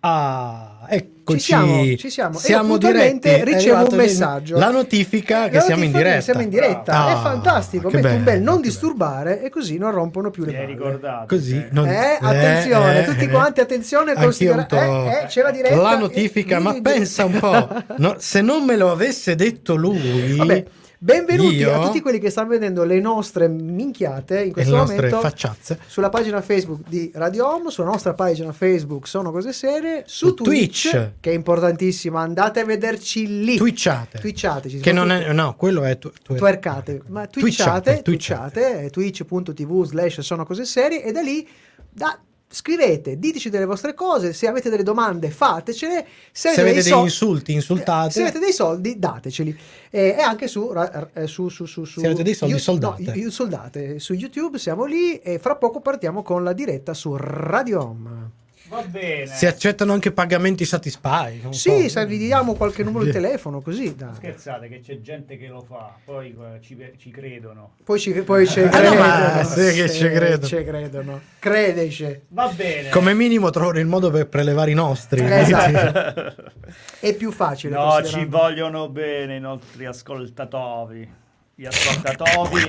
Ah, eccoci. Ci siamo, ci siamo. Siamo puntualmente diretti. Ricevo un messaggio. La notifica che La siamo in notifica diretta. Siamo in diretta, Ah, è fantastico. che Metto un bel non disturbare e così non rompono più le palle. ricordato. Così, eh. non- Eh, attenzione, eh, tutti eh. quanti, attenzione, considera- eh, eh, c'è la diretta. La notifica, Eh, ma pensa un po'. no, se non me lo avesse detto lui, Vabbè, benvenuti io- a tutti quelli che stanno vedendo le nostre minchiate in le questo nostre momento. facciazze. Sulla pagina Facebook di Radio Home, sulla nostra pagina Facebook Sono Cose Serie, su, Su Twitch, Twitch. che è importantissima, andate a vederci lì. Twitchate. Twitchateci. Che non è, no, quello è tu, tu- twerkate, ma twitchate, Twitchate, twitchate, eh, twitch.tv slash sono cose serie e da lì da- scrivete, diteci delle vostre cose, se avete delle domande fatecele, se, Se avete dei sol- insulti, insultate. se avete dei soldi dateceli Eh, e anche su, eh, su, su, su, su Se avete dei soldi, You- soldate. no, soldate. su YouTube siamo lì e fra poco partiamo con la diretta su Radio Home Va bene. Si accettano anche pagamenti Satisfy. sì, se vi diamo qualche numero di telefono così dai. Scherzate che c'è gente che lo fa, poi eh, ci, ci credono. poi ci, poi ci Ah, no, credono ma sì che ci credo. ci credono credeci Va bene. Come minimo trovano il modo per prelevare i nostri. Esatto. È più facile. No, ci vogliono bene i nostri ascoltatori. Gli ascoltatori.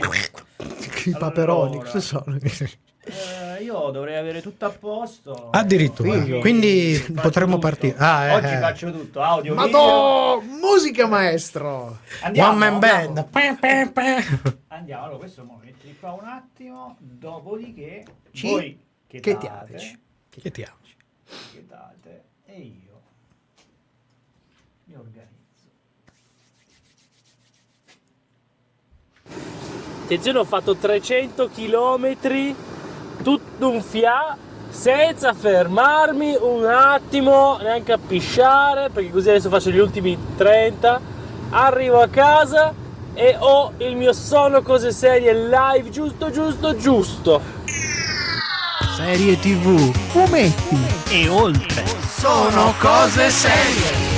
I paperoni, Allora. cosa sono? Eh, io dovrei avere tutto a posto. Addirittura. Figo. Quindi Faccio potremmo tutto. partire. Ah, eh, Oggi eh. faccio tutto, audio, Madò, musica maestro. Andiamo, One man andiamo. band. Pa, pa, pa. Andiamo, allora questo mo metti qua un attimo, dopodiché Ci voi che, Che ti date, amici? Che ti che date e io mi organizzo. Attenzione, ho fatto 300 km tutto un fià senza fermarmi un attimo, neanche a pisciare, perché così adesso faccio gli ultimi 30. Arrivo a casa e ho il mio sono cose serie live giusto, giusto, giusto. Serie TV, fumetti. E oltre. Sono cose serie.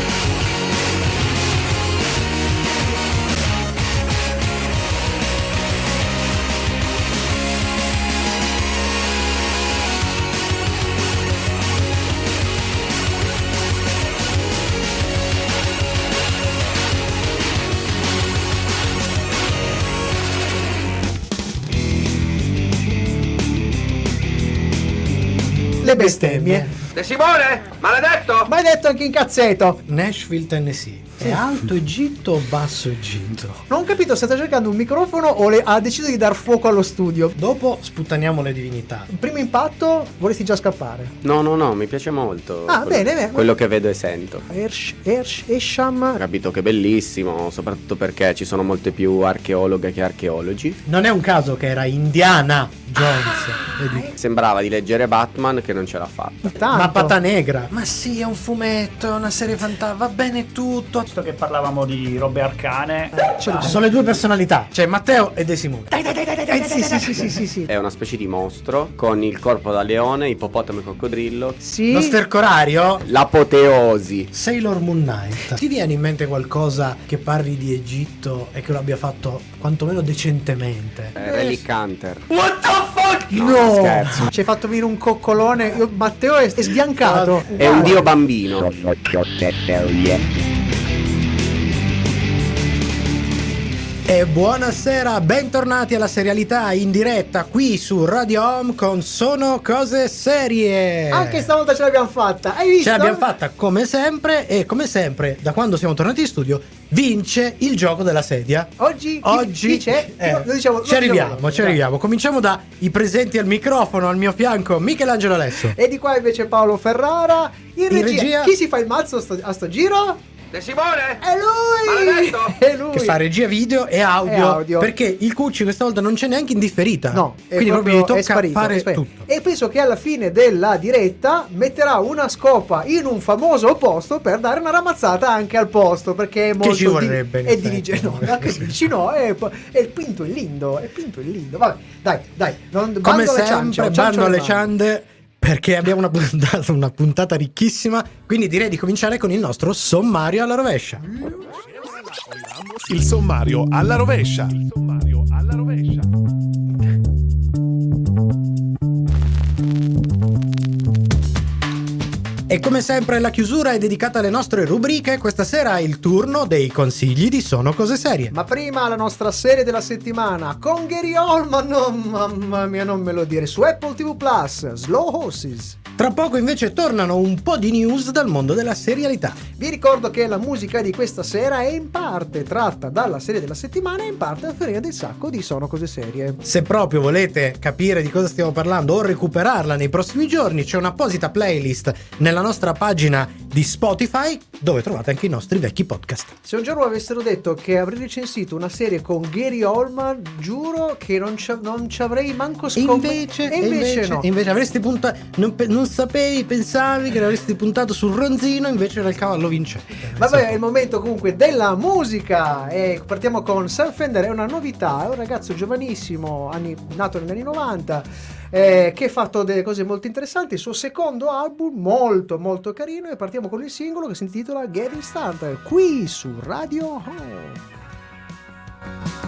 Bestemmie. De Simone, maledetto! Ma hai detto anche in cazzeto. Nashville, Tennessee. È alto Egitto o basso Egitto? Non ho capito, state cercando un microfono o le- ha deciso di dar fuoco allo studio? Dopo sputtaniamo le divinità. Primo impatto vorresti già scappare. No, no, no, mi piace molto. Ah, quello, bene, bene. quello che vedo e sento. Ersh, Ersh, Esham. capito che è bellissimo, soprattutto perché ci sono molte più archeologhe che archeologi. Non è un caso che era Indiana Jones. Vedi? Sembrava di leggere Batman che non ce l'ha fatta. Tanto. Ma pata negra. Ma sì, è un fumetto, è una serie fantastica, va bene tutto. Visto che parlavamo di robe arcane, Ce l'ho. Ci sono le due personalità, c'è Matteo e De Simone. Eh, sì, sì, sì, sì, sì, sì. È una specie di mostro con il corpo da leone, ippopotamo e coccodrillo. Sì. Lo stercorario L'apoteosi. Sailor Moon Knight. Ti viene in mente qualcosa che parli di Egitto e che lo abbia fatto quantomeno decentemente? Eh, Relic Hunter. No, scherzo. ci hai fatto venire un coccolone. Io- Matteo è, è sbiancato. È un dio bambino. E buonasera, bentornati alla serialità in diretta qui su Radio Home con Sono Cose Serie. Anche stavolta ce l'abbiamo fatta. Hai visto? Ce l'abbiamo fatta come sempre e come sempre da quando siamo tornati in studio vince il gioco della sedia. Oggi, chi- Oggi chi c'è? eh, Lo diciamo- ci arriviamo, diciamo. ci arriviamo. Cominciamo dai presenti al microfono, al mio fianco, Michelangelo Alesso. E di qua invece Paolo Ferrara. In, In regia, regia- Chi si fa il mazzo a sto, a sto giro? De Simone! È lui! Maledetto! È lui! Che fa regia video e audio, E audio. perché il Cucci questa volta non c'è neanche in differita. No, quindi proprio gli proprio- è tocca sparito, fare tutto. E penso che alla fine della diretta metterà una scopa in un famoso posto per dare una ramazzata anche al posto. Perché è molto ci vorrebbe, in È dirige, no, anche dici no, è, è pinto il lindo. È pinto il lindo. Vabbè, dai, dai. Non, Come sempre, ciance, ciance bando alle ciande perché abbiamo una puntata, una puntata ricchissima. Quindi direi di cominciare con il nostro sommario alla rovescia. Il sommario alla rovescia. Il sommario alla rovescia. E come sempre la chiusura è dedicata alle nostre rubriche. Questa sera è il turno dei consigli di Sono Cose Serie. Ma prima la nostra serie della settimana con Gary Oldman, no, mamma mia, non me lo dire, su Apple TV Plus, Slow Horses. Tra poco invece tornano un po' di news dal mondo della serialità. Vi ricordo che la musica di questa sera è in parte tratta dalla serie della settimana e in parte la farina del sacco di Sono Cose Serie. Se proprio volete capire di cosa stiamo parlando o recuperarla nei prossimi giorni, c'è un'apposita playlist nella nostra pagina di Spotify dove trovate anche i nostri vecchi podcast. Se un giorno avessero detto che avrei recensito una serie con Gary Oldman, giuro che non ci, non ci avrei manco scommesso. invece, e invece, no. invece avresti puntato, non, non sapevi, pensavi che avresti puntato sul ronzino, invece era il cavallo vincente. Vabbè, è il momento comunque della musica e partiamo con Sam Fender, è una novità, è un ragazzo giovanissimo, anni- nato negli anni 90, eh, che ha fatto delle cose molto interessanti, il suo secondo album molto molto carino e partiamo con il singolo che si intitola Getting Started, qui su Radio Home.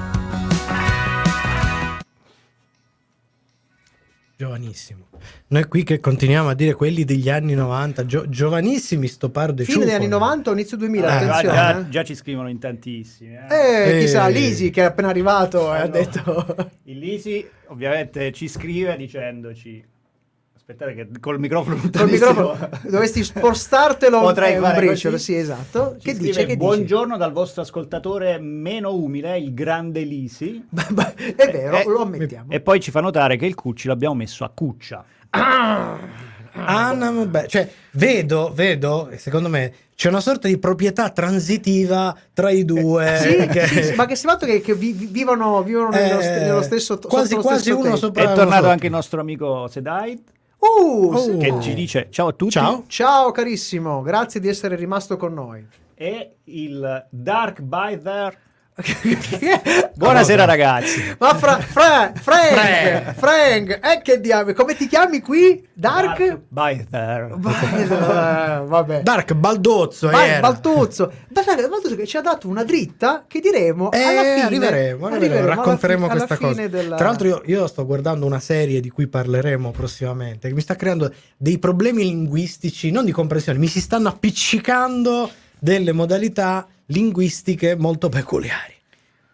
Giovanissimo. Noi qui che continuiamo a dire quelli degli anni 90, gio- giovanissimi sto par de Fine degli anni 90 o inizio 2000, Eh, Già, attenzione. già- eh. già ci scrivono in tantissimi. eh. Eh, chissà, Eh. Lisi che è appena arrivato e ha Allora, detto... Il Lisi ovviamente ci scrive dicendoci aspettate che col microfono Col microfono dovresti spostartelo Potrei un briciolo, così. sì, esatto. Ci Che scrive, dice? Che dice? buongiorno dal vostro ascoltatore meno umile, il grande Lisi. Beh, beh, È vero, Eh, lo ammettiamo. E poi ci fa notare che il Cucci l'abbiamo messo a cuccia. Ah, no, vabbè. Cioè, vedo, vedo, secondo me c'è una sorta di proprietà transitiva tra i due. Sì, che- sì, sì, ma che si fatto che, che vi- vi- vivono, vivono nello, Eh, st- nello stesso quasi sotto lo quasi stesso uno tetto. sopra È tornato sotto. anche il nostro amico Sedaid Uh, sì. che ci dice ciao a tutti. Ciao. Ciao carissimo, grazie di essere rimasto con noi. E il Dark by. Buonasera ragazzi. Ma fra, fra- Frank, Frank. Frank, eh, che diavolo, come ti chiami qui? Dark? by There. Eh, vabbè. Dark Baldozzo Vai, era. Baltuzzo che ci ha dato una dritta che diremo Eh, alla fine. arriveremo, arriveremo, alla racconteremo fi- alla questa cosa. della- Tra l'altro, io, io sto guardando una serie di cui parleremo prossimamente, che mi sta creando dei problemi linguistici, non di comprensione, mi si stanno appiccicando delle modalità linguistiche molto peculiari.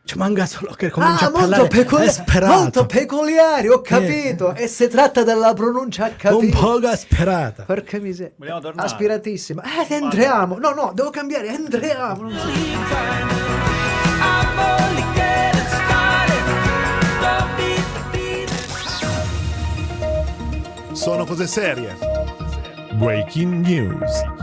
Cioè, manca solo che comincia Ah, a parlare molto, peculi- esperato. molto peculiari, ho capito. E si tratta della pronuncia un capito. po' asperata. Porca miseria. Vogliamo tornare? Aspiratissima. Eh, entriamo. No, no, devo cambiare. Entriamo. Non so. Sono cose serie. Breaking news.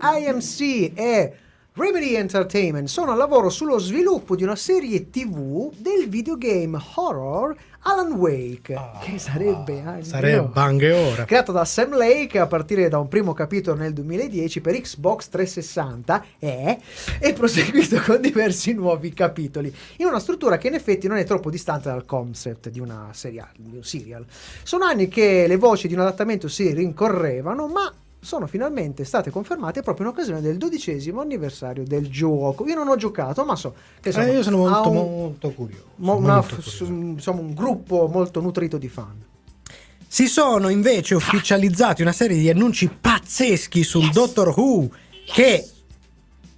IMC e Remedy Entertainment sono al lavoro sullo sviluppo di una serie TV del videogame horror Alan Wake, che sarebbe, ah, Sarebbe anche ora. creato da Sam Lake a partire da un primo capitolo nel 2010 per Xbox 360 e è proseguito con diversi nuovi capitoli in una struttura che in effetti non è troppo distante dal concept di una serial, di un serial. Sono anni che le voci di un adattamento si rincorrevano, ma sono finalmente state confermate proprio in occasione del dodicesimo anniversario del gioco. Io non ho giocato, ma so che Eh, io sono molto, un- molto curioso. mo- una- molto curioso. su- insomma, un gruppo molto nutrito di fan. Si sono invece ufficializzati una serie di annunci pazzeschi sul Doctor Who che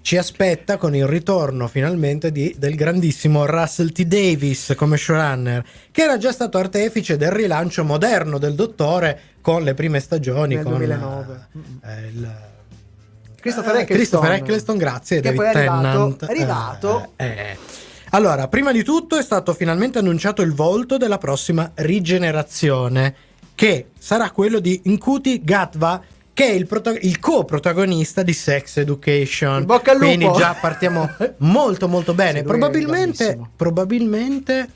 ci aspetta con il ritorno finalmente di- del grandissimo Russell T. Davis come showrunner, che era già stato artefice del rilancio moderno del Dottore con le prime stagioni. Nel con 2009. eh, il- Christopher eh, Eccleston. Christopher Eccleston, grazie. Che David poi è arrivato- Tennant. è arrivato. Eh, eh. Allora, prima di tutto è stato finalmente annunciato il volto della prossima rigenerazione, che sarà quello di Incuti Gatva, che è il, prota- il co-protagonista di Sex Education. Bocca al lupo. Quindi già partiamo molto molto bene. Sì, probabilmente, probabilmente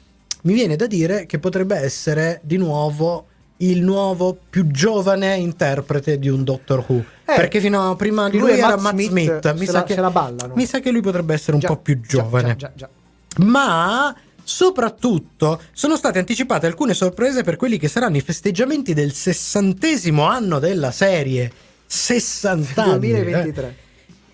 mi viene da dire che potrebbe essere di nuovo il nuovo più giovane interprete di un Doctor Who. Eh, perché fino a prima di lui lui, era Matt Matt Smith Smith. Mi sa, la- che, mi sa che lui potrebbe essere un Già, po' più giovane. già, già. Ma soprattutto sono state anticipate alcune sorprese per quelli che saranno i festeggiamenti del sessantesimo anno della serie. 60 anni. eh. 2023.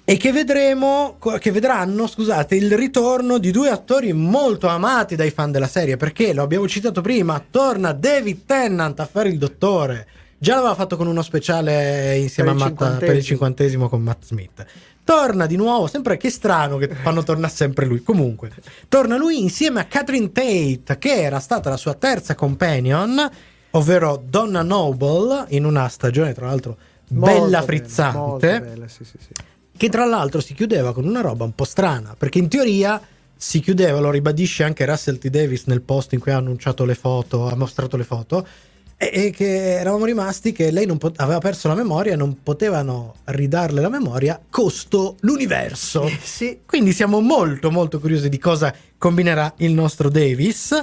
E che vedremo, che vedranno, scusate, il ritorno di due attori molto amati dai fan della serie. Perché lo abbiamo citato prima: torna David Tennant a fare il dottore. Già l'aveva fatto con uno speciale insieme Per a Matt per il cinquantesimo con Matt Smith. Torna di nuovo, sempre che strano che fanno tornare sempre lui. Comunque, torna lui insieme a Catherine Tate, che era stata la sua terza companion, ovvero Donna Noble, in una stagione tra l'altro Molto bella bella, frizzante bella, sì, sì, sì. che tra l'altro si chiudeva con una roba un po' strana, perché in teoria si chiudeva, lo ribadisce anche Russell T. Davis nel post in cui ha annunciato le foto, ha mostrato le foto, e, che eravamo rimasti che lei non pot- aveva perso la memoria non potevano ridarle la memoria, costo l'universo. Sì, Quindi siamo molto molto curiosi di cosa combinerà il nostro Davis,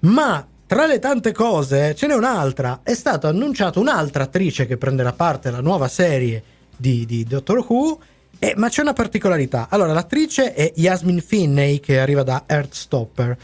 ma tra le tante cose ce n'è un'altra, è stata annunciata un'altra attrice che prenderà parte alla nuova serie di, di Doctor Who, eh, ma c'è una particolarità. Allora, l'attrice è Yasmin Finney che arriva da Earthstopper.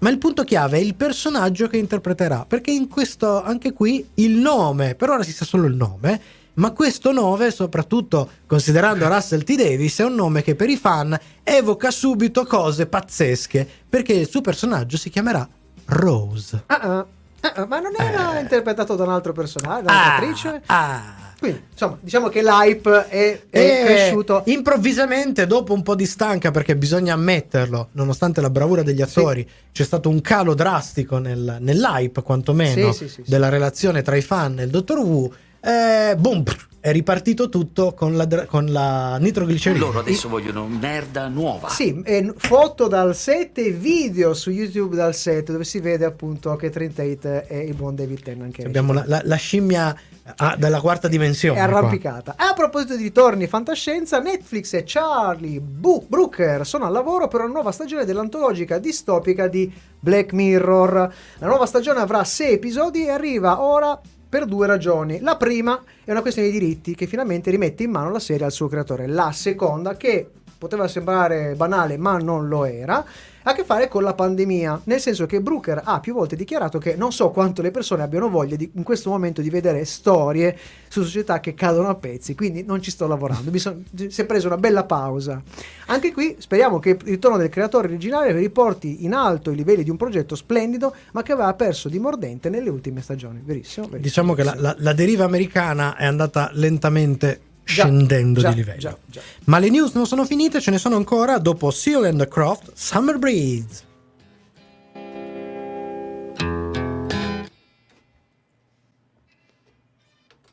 Ma il punto chiave è il personaggio che interpreterà, perché in questo, anche qui, il nome, per ora si sa solo il nome, ma questo nome, soprattutto considerando Russell T. Davis, è un nome che per i fan evoca subito cose pazzesche, perché il suo personaggio si chiamerà Rose. Ah, ah, ah, ah, ma non era Eh. interpretato da un altro personaggio, da un'attrice? ah. Quindi, insomma, diciamo che l'hype è, è E cresciuto. improvvisamente, dopo un po' di stanca, perché bisogna ammetterlo, nonostante la bravura degli attori, c'è stato un calo drastico nel- nell'hype, quantomeno, Sì, sì, sì, sì. della relazione tra i fan e il Dottor Who. Eh, boom, pff, è ripartito tutto con la, con la nitroglicerina. Loro adesso vogliono merda nuova. Sì, e foto dal set e video su YouTube dal set dove si vede appunto che Trent Tate e il buon David Tennant che Abbiamo la, la- la scimmia ah, della quarta dimensione. è qua. arrampicata. A proposito di ritorni fantascienza, Netflix e Charlie Bu- Brooker sono al lavoro per una nuova stagione dell'antologica distopica di Black Mirror. La nuova stagione avrà sei episodi e arriva ora per due ragioni. La prima è una questione di diritti che finalmente rimette in mano la serie al suo creatore. La seconda, che poteva sembrare banale ma non lo era, ha a che fare con la pandemia, nel senso che Brooker ha più volte dichiarato che non so quanto le persone abbiano voglia di- in questo momento di vedere storie su società che cadono a pezzi, quindi non ci sto lavorando, mi son- si è preso una bella pausa. Anche qui speriamo che il ritorno del creatore originale riporti in alto i livelli di un progetto splendido, ma che aveva perso di mordente nelle ultime stagioni. Verissimo? verissimo. Diciamo che la, la- la deriva americana è andata lentamente Già, scendendo già, di livello. già, già. Ma le news non sono finite, ce ne sono ancora dopo Seal and the Croft, Summer Breeze.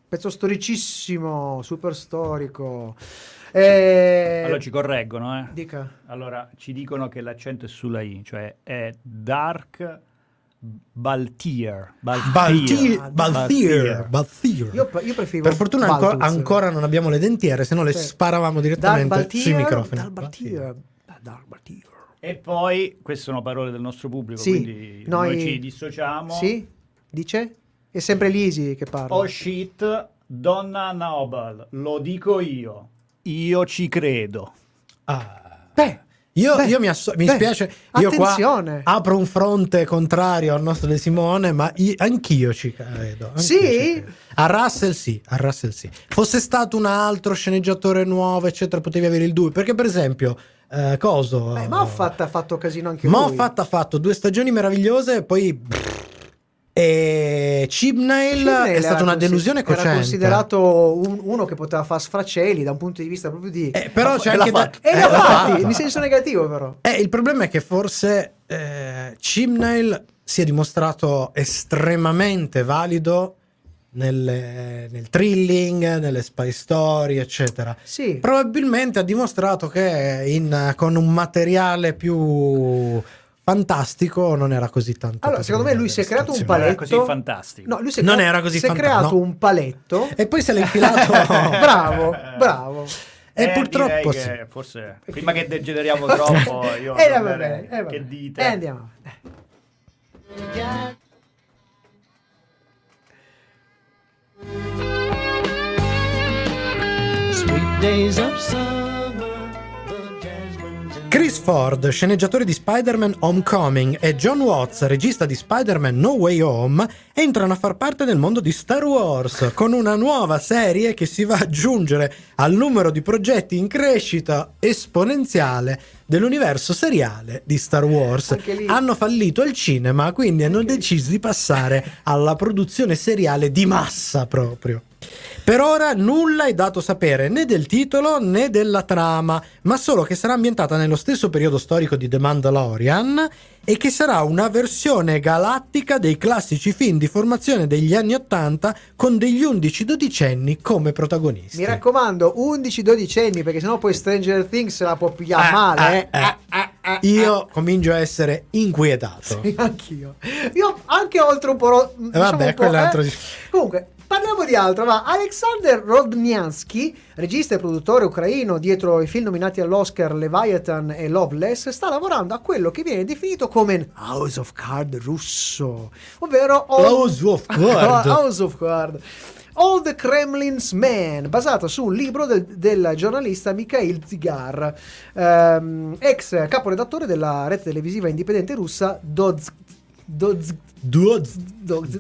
Pezzo storicissimo, super storico. Eh, Allora ci correggono, eh. Dica. Allora ci dicono che l'accento è sulla I, cioè è Dark Baltier. Baltier, Baltier, Baltier. Io, io preferivo Per fortuna anco- Baltuz. ancora non abbiamo le dentiere, se no le Sì. sparavamo direttamente Baltier, sui microfoni. Dark Baltier. Dark Baltier. E poi, queste sono parole del nostro pubblico, Sì, quindi noi- noi, ci dissociamo. Sì? Dice? È sempre Lisi che parla. Oh shit, Donna Noble, lo dico io. Io ci credo. Ah. Beh, Io, Beh, io mi, asso- mi beh, spiace, io qua apro un fronte contrario al nostro De Simone, ma io- anch'io ci credo. anch'io Sì? ci credo. A Russell sì, a Russell sì. Fosse stato un altro sceneggiatore nuovo, eccetera, potevi avere il 2. Perché per esempio, eh, coso... Beh, Moffat ha fatto casino anche Moffat lui. ha fatto due stagioni meravigliose e poi... E Chibnall è stata era una delusione Era cocente. considerato un- uno che poteva fare sfracelli da un punto di vista proprio di... Eh, però c'è anche da... E eh, l'ha fatti, fatto. in senso negativo però. Eh, il problema è che forse eh, Chimnale si è dimostrato estremamente valido nelle- nel thrilling, nelle spy story, eccetera. Sì. Probabilmente ha dimostrato che in- con un materiale più fantastico non era così tanto. Allora, secondo me lui si è creato un prestazioni. Non era paletto. così fantastico. No, lui si è Non crea- era così Si è fanta- creato no. un paletto. E poi se l'ha infilato. bravo, bravo. E Eh, purtroppo direi sì. che Forse prima che degeneriamo troppo, io Eh, va vorrei- bene, eh, va che dite? Eh, andiamo. Sweet days of in Chris Ford, sceneggiatore di Spider-Man Homecoming, e John Watts, regista di Spider-Man No Way Home, entrano a far parte del mondo di Star Wars con una nuova serie che si va ad aggiungere al numero di progetti in crescita esponenziale dell'universo seriale di Star Wars. Hanno fallito il cinema, quindi hanno deciso di passare alla produzione seriale di massa proprio. Per ora nulla è dato sapere né del titolo né della trama, ma solo che sarà ambientata nello stesso periodo storico di The Mandalorian e che sarà una versione galattica dei classici film di formazione degli anni 80 con degli 11-12 come protagonisti. Mi raccomando, 11-12 anni, perché sennò poi Stranger Things se la può pigliare Eh, male. eh, eh. eh. Io comincio a essere inquietato. Sì, anch'io. Io anche oltre un po'. ro- diciamo Eh, vabbè, un po', quello è eh. Comunque, parliamo di altro. Va. Alexander Rodniansky, regista e produttore ucraino dietro i film nominati all'Oscar Leviathan e Loveless, sta lavorando a quello che viene definito come House of Card russo, ovvero House of Card. House of Card. All the Kremlin's Man, basato su un libro del, del giornalista Mikhail Zigar, ehm, ex caporedattore della rete televisiva indipendente russa Doz, Doz, Doz,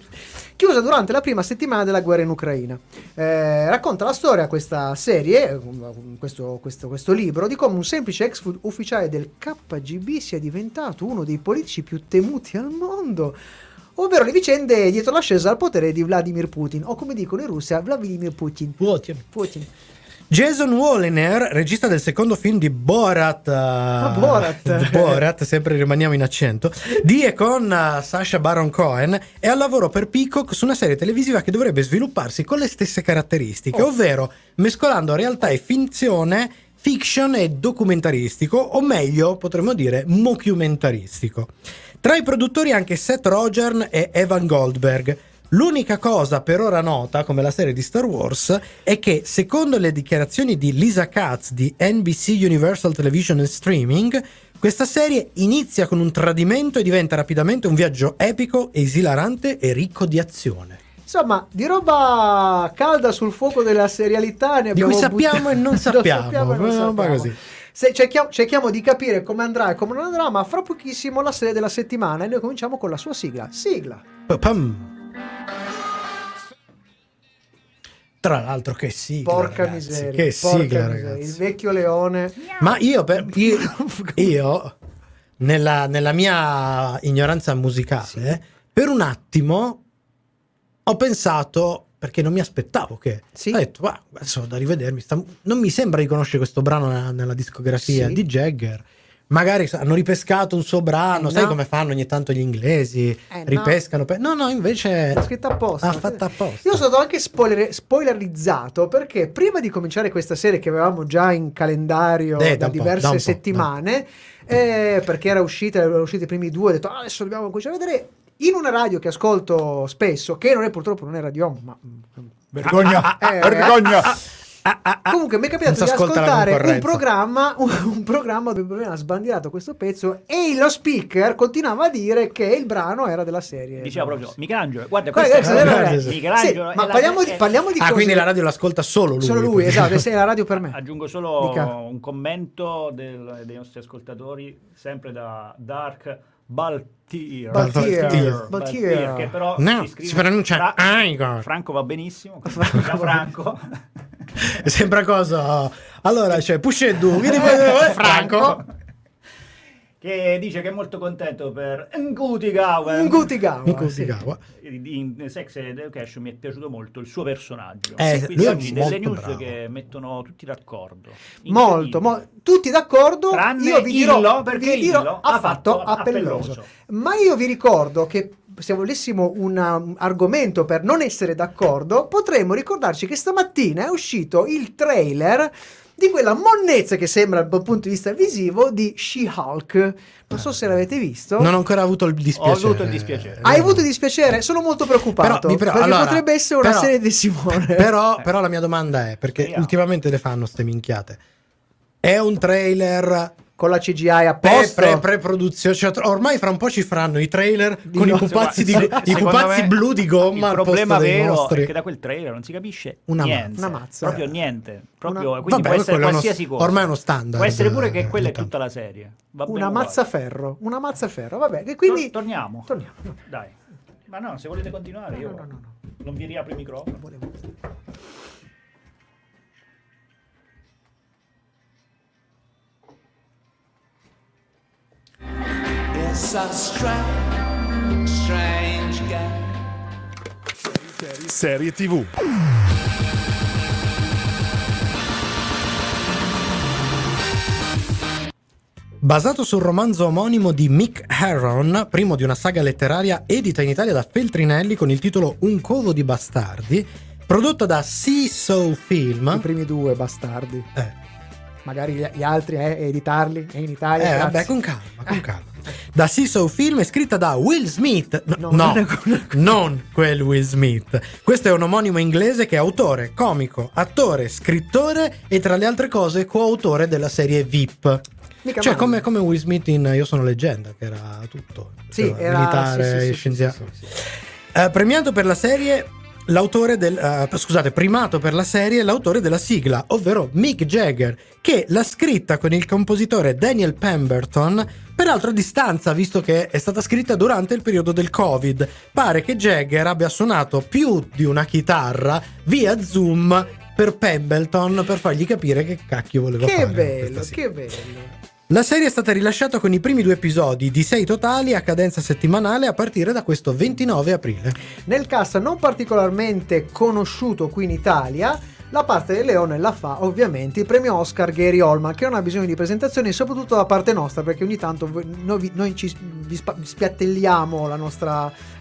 chiusa durante la prima settimana della guerra in Ucraina. Eh, racconta la storia, questa serie, questo, questo- questo libro, di come un semplice ex ufficiale del KGB sia diventato uno dei politici più temuti al mondo. Ovvero le vicende dietro l'ascesa al potere di Vladimir Putin, o come dicono in Russia, Vladimir Putin. Putin. Putin. Jason Walliner, regista del secondo film di Borat, uh, Borat. Borat, sempre rimaniamo in accento, di e con uh, Sacha Baron Cohen, è al lavoro per Peacock su una serie televisiva che dovrebbe svilupparsi con le stesse caratteristiche, Oh. ovvero mescolando realtà e finzione, fiction e documentaristico, o meglio potremmo dire mockumentaristico. Tra i produttori anche Seth Rogen e Evan Goldberg. L'unica cosa per ora nota, come la serie di Star Wars, è che secondo le dichiarazioni di Lisa Katz di NBC Universal Television and Streaming, questa serie inizia con un tradimento e diventa rapidamente un viaggio epico, esilarante e ricco di azione. Insomma, di roba calda sul fuoco della serialità ne Di abbiamo cui sappiamo buttato- e non sappiamo. sappiamo e non Eh, sappiamo. così. Se cerchiamo, cerchiamo di capire come andrà e come non andrà, ma fra pochissimo la serie della settimana e noi cominciamo con la sua sigla. Sigla. Pa-pam. Tra l'altro che sigla, Porca ragazzi, miseria. Che porca sigla, miseria. ragazzi. Il vecchio leone. Ma io, per, io, io, nella, nella mia ignoranza musicale, per un attimo ho pensato, perché non mi aspettavo che... Sì. Ho detto, "Guarda, adesso vado a rivedermi, sta- non mi sembra di conoscere questo brano nella, nella discografia Sì. di Jagger. Magari hanno ripescato un suo brano, Eh, sai no. come fanno ogni tanto gli inglesi? Eh, no. ripescano. pe- no, no, invece... È scritto apposta. Ha fatto apposta. Io sono stato anche spoiler- spoilerizzato perché prima di cominciare questa serie che avevamo già in calendario Eh, da da diverse da settimane, eh, perché era uscita, erano usciti i primi due, ho detto "Ah, adesso dobbiamo cominciare a vedere in una radio che ascolto spesso, che non è purtroppo non è radio, ma Vergogna! Eh, vergogna! Comunque mi è capitato di ascoltare un programma, un, un programma dove aveva sbandierato questo pezzo e lo speaker continuava a dire che il brano era della serie. Diceva proprio Michelangelo, guarda questa guarda, è guarda, sì. Michelangelo. Sì, è ma la- parliamo di, è- parliamo di Ah, cose- quindi la radio l'ascolta solo lui. Solo lui, esatto, è la radio per me. Aggiungo solo un commento del- dei nostri ascoltatori, sempre da Dark Baltier. Baltier. Baltier. Baltier. che però No, si, si pronuncia Fra- Igor. Franco va benissimo, Franco. Sembra cosa. Allora c'è Pusceddu, eh, Franco. Che dice che è molto contento per Ngutigawa. Ngutigawa, In sì. In Sex Education mi è piaciuto molto il suo personaggio. Eh, E quindi lui è oggi delle news bravo. che mettono tutti d'accordo. Molto, mo- tutti d'accordo. Tranne io vi dirò, Illo, perché vi dirò, Illo ha fatto appelloso. appelloso. Ma io vi ricordo che se volessimo un um, argomento per non essere d'accordo, potremmo ricordarci che stamattina è uscito il trailer di quella monnezza che sembra dal punto di vista visivo di She-Hulk. Non so se l'avete visto. Non ho ancora avuto il dispiacere. Ho avuto il dispiacere. Hai avuto dispiacere? Sono molto preoccupato. Però- però- perché allora, potrebbe essere una però- serie di Simone. Però, però la mia domanda è: perché ultimamente le fanno ste minchiate? È un trailer con la CGI a Pre, pre-produzione, cioè, ormai fra un po' ci faranno i trailer Di con i no- pupazzi, di, Se- i pupazzi me blu di gomma Il problema vero nostri. è che da quel trailer non si capisce Una niente. mazza. Una mazza. Proprio niente. Proprio, Una- quindi Vabbè, può essere è uno- qualsiasi cosa. ormai è uno standard, Può essere pure che eh, quella è tutta la serie. Va una mazzaferro, una mazzaferro, vabbè, e quindi Tor- torniamo. torniamo. Dai. Ma no, se volete continuare io no, no, no, no. non vi riapro il microfono. Volevo- Serie TV. Basato sul romanzo omonimo di Mick Herron, primo di una saga letteraria edita in Italia da Feltrinelli con il titolo Un covo di bastardi, prodotto da Seesaw I Film. primi due bastardi. Eh, Magari gli, altri, eh, editarli è in Italia. eh, grazie. vabbè, con calma, con calma. Da Seesaw Film è scritta da Will Smith. No, No, no, non quel Will Smith. Questo è un omonimo inglese che è autore, comico, attore, scrittore e tra le altre cose coautore della serie VIP. Mica Cioè, come, come Will Smith in Io sono leggenda, che era tutto. Sì, Cioè, era militare, sì, sì, scienziato. sì, sì, sì. Eh, premiato per la serie l'autore del eh, scusate, primato per la serie l'autore della sigla, ovvero Mick Jagger, che l'ha scritta con il compositore Daniel Pemberton, peraltro a distanza, visto che è stata scritta durante il periodo del Covid. Pare che Jagger abbia suonato più di una chitarra via Zoom per Pemberton per fargli capire che cacchio voleva fare. Che con bello, questa sigla. che bello. La serie è stata rilasciata con i primi due episodi di sei totali a cadenza settimanale a partire da questo 29 aprile. Nel cast non particolarmente conosciuto qui in Italia, la parte del leone la fa ovviamente il premio Oscar Gary Oldman, che non ha bisogno di presentazioni, soprattutto da parte nostra, perché ogni tanto noi, noi ci vi spiattelliamo il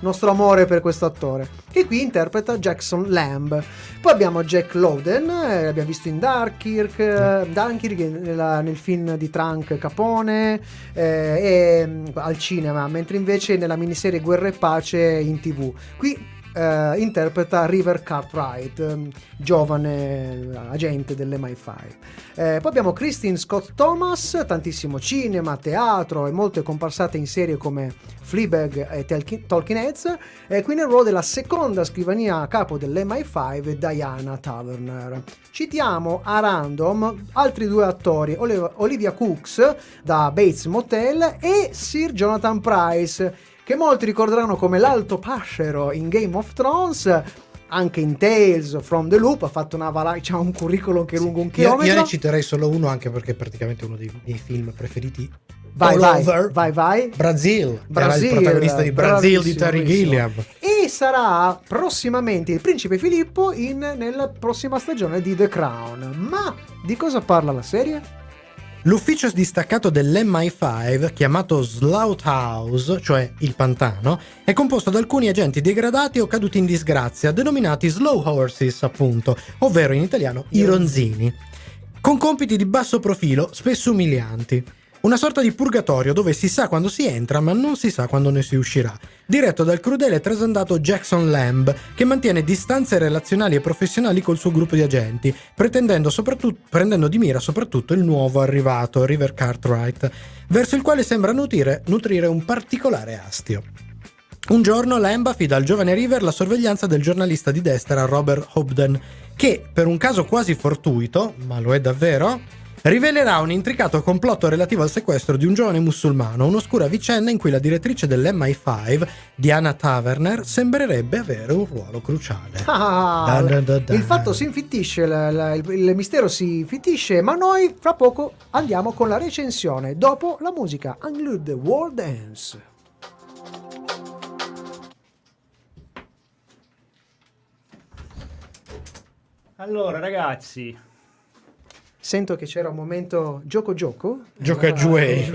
nostro amore per questo attore, che qui interpreta Jackson Lamb. Poi abbiamo Jack Lowden, eh, l'abbiamo visto in Dunkirk, eh, Dunkirk nella- nel film di Trunk Capone eh, e, mm, al cinema, mentre invece nella miniserie Guerra e Pace in tv. Qui eh, interpreta River Cartwright, ehm, giovane eh, agente dell'MI5. Eh, poi abbiamo Christine Scott Thomas, tantissimo cinema, teatro e molte comparsate in serie come Fleabag e Talking, Heads, e qui nel ruolo della seconda scrivania a capo dell'MI5 Diana Taverner. Citiamo a random altri due attori, Oliv- Olivia Cooks da Bates Motel e Sir Jonathan Price che molti ricorderanno come l'alto pascero in Game of Thrones, anche in Tales from the Loop, ha fatto una valanga, c'ha un curriculum che è lungo un chilometro. io ne citerei solo uno anche perché è praticamente uno dei miei film preferiti. vai, vai, Over. vai, vai. Brazil, Brasil, era il protagonista di Brazil di Terry. Gilliam. E sarà prossimamente il principe Filippo in, nella prossima stagione di The Crown. Ma di cosa parla la serie? L'ufficio distaccato dell'MI5, chiamato Slaughterhouse, cioè il pantano, è composto da alcuni agenti degradati o caduti in disgrazia, denominati slow horses, appunto, ovvero in italiano i ronzini, con compiti di basso profilo, spesso umilianti. Una sorta di purgatorio dove si sa quando si entra ma non si sa quando ne si uscirà, diretto dal crudele e trasandato Jackson Lamb, che mantiene distanze relazionali e professionali col suo gruppo di agenti, prendendo di mira soprattutto il nuovo arrivato, River Cartwright, verso il quale sembra nutrire, nutrire un particolare astio. Un giorno Lamb affida al giovane River la sorveglianza del giornalista di destra Robert Hobden, che, per un caso quasi fortuito, ma lo è davvero, rivelerà un intricato complotto relativo al sequestro di un giovane musulmano, un'oscura vicenda in cui la direttrice dell'MI5, Diana Taverner, sembrerebbe avere un ruolo cruciale. Ah, Dun dun dun dun. il fatto si infittisce, la- la- il, il mistero si infittisce, ma noi fra poco andiamo con la recensione dopo la musica Unglued the World Dance. Allora, ragazzi, Sento che c'era un momento gioco gioco. Gioca Eh, giuei.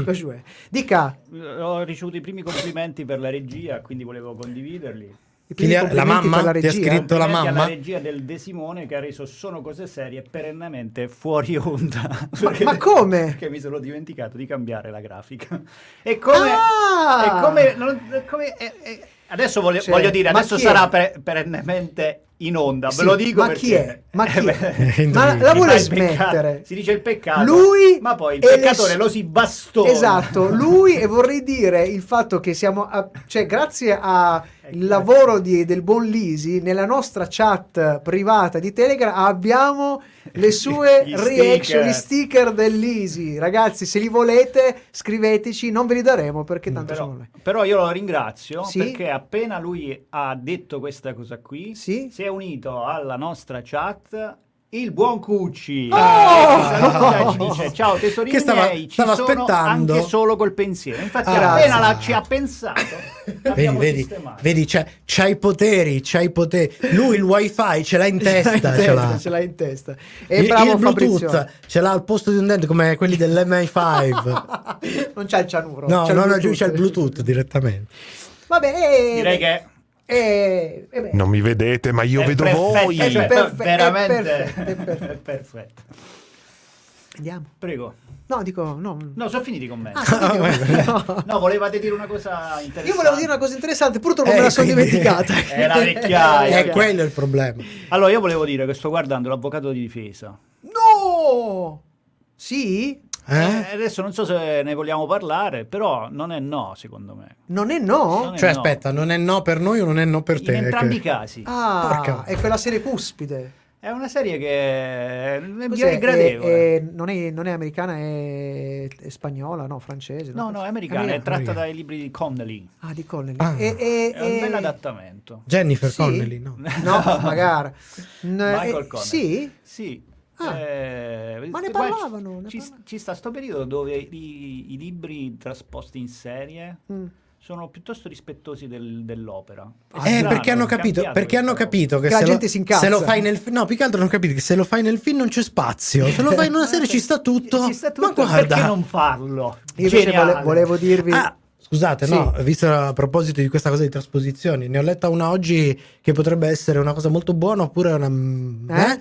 Dica, ho ricevuto i primi complimenti per la regia, quindi volevo condividerli. la mamma? la Ti ha regia. scritto la mamma? alla regia del De Simone che ha reso Sono cose serie perennemente fuori onda. Ma, ma come? Perché mi sono dimenticato di cambiare la grafica. E come... Ah! e come, non- come- e- e- adesso voglio, Cioè, voglio dire, adesso sarà per- perennemente in onda, Sì, ve lo dico ma perché... chi è? Ma chi Eh, è? beh, Ma la vuole smettere? si dice il peccato, Lui ma poi il le peccatore s- lo si bastona. Esatto, lui e vorrei dire il fatto che siamo, a- cioè grazie al lavoro di- del buon Lisi, nella nostra chat privata di Telegram abbiamo le sue Gli reaction, sticker. gli sticker del Lisi. Ragazzi, se li volete scriveteci, non ve li daremo perché tanto Però, sono noi. però io lo ringrazio Sì? perché appena lui ha detto questa cosa qui, Sì? si è unito alla nostra chat il buon Cucci. Oh! Eh, saluta ci dice ciao tesorini Che stava- miei, ci stava sono aspettando. anche solo col pensiero. Infatti Ah, appena la- ci ha pensato, Vedi, vedi, vedi, c'ha, c'ha i poteri, c'ha i poteri. Lui il wifi ce l'ha in testa, in ce testa, l'ha. ce l'ha in testa. E Il, bravo il Bluetooth Fabrizio. ce l'ha al posto di un dente come quelli dell'MI5. non c'ha il cianuro. No, il no, no, c'è il Bluetooth direttamente. Vabbè, eh, Direi che eh, eh, beh, Non mi vedete, ma io è vedo perfetto, voi. È perfe- è veramente perfetto, è perfetto. è perfetto. Andiamo. Prego. No, dico, no. No, sono finiti con me. Ah, no. No, volevate dire una cosa interessante. Io volevo dire una cosa interessante, purtroppo Eh, me la sono quindi- dimenticata. È la vecchiaia. È quello il problema. Allora, io volevo dire che sto guardando l'avvocato di difesa. No! Sì? Eh, Eh? adesso non so se ne vogliamo parlare, però non è no, secondo me. Non è no? Non è Cioè, no. aspetta, non è no per noi o non è no per te? In entrambi Che- i casi. Ah, Porca- è quella serie cuspide. È una serie che è Cos'è? direi gradevole. È- è- non, è, non è americana, è, è spagnola, no, francese. No, no, è americana, è tratta dai libri di Connelly. Ah, di Connelly. Ah. E- e- È un e- bel adattamento. Jennifer Sì? Connelly, no? No, magari. Michael eh, Connelly. Sì? Sì. Ah. eh, Ma ne guarda, parlavano, ne Ci, parlavano. ci sta sto periodo dove i, i libri trasposti in serie Mm. sono piuttosto rispettosi del- dell'opera. È Eh, strano, perché hanno capito, perché hanno questa capito che, Che la se, gente lo, si incazza. se lo fai nel film, no, più che altro hanno capito che se lo fai nel film non c'è spazio, se lo fai in una serie ci sta tutto. Ci sta tutto, Ma guarda, perché non farlo? Io invece vole- volevo dirvi... Ah, scusate, Sì. no, visto a proposito di questa cosa di trasposizioni, ne ho letta una oggi che potrebbe essere una cosa molto buona oppure una... Eh? eh?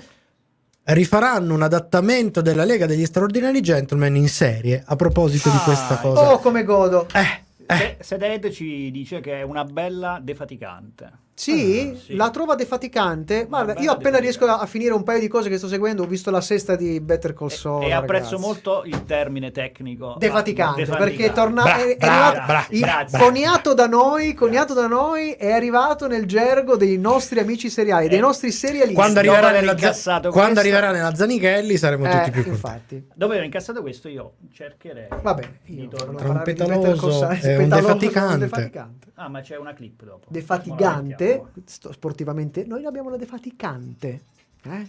Rifaranno un adattamento della Lega degli Straordinari Gentleman in serie a proposito di Ah, questa cosa. Oh, come godo. Eh, eh. Se- Seded ci dice che è una bella defaticante. Sì? Ah, sì. La trova defaticante? Guarda, bella io appena defaticante. riesco a, a finire un paio di cose che sto seguendo, ho visto la sesta di Better Call Saul. e, e apprezzo ragazzi. molto il termine tecnico. Defaticante, Defaticante. perché torna- Bra- è, è brava, arrivato- grazie. coniato da noi, coniato da noi, è arrivato nel gergo dei nostri amici seriali, dei Eh, nostri serialisti. Quando arriverà, aver nella, quando arriverà nella Zanichelli saremo Eh, tutti più contenti. infatti. Dopo aver incassato questo, io cercherei. Va bene, di io tornare- volevo parlare di Trompetaloso Better Call Saul, è un Spettaloso, defaticante. defaticante. Ah, ma c'è una clip dopo. Defatigante, Sto- sportivamente, noi abbiamo la defaticante. Eh?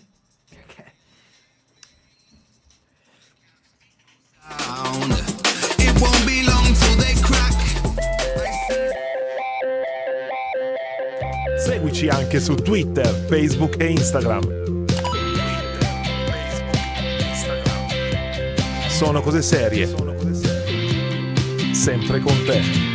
Ok. It won't be long till they crack. Seguici anche su Twitter, Facebook e Instagram. Sono cose serie. Sempre con te.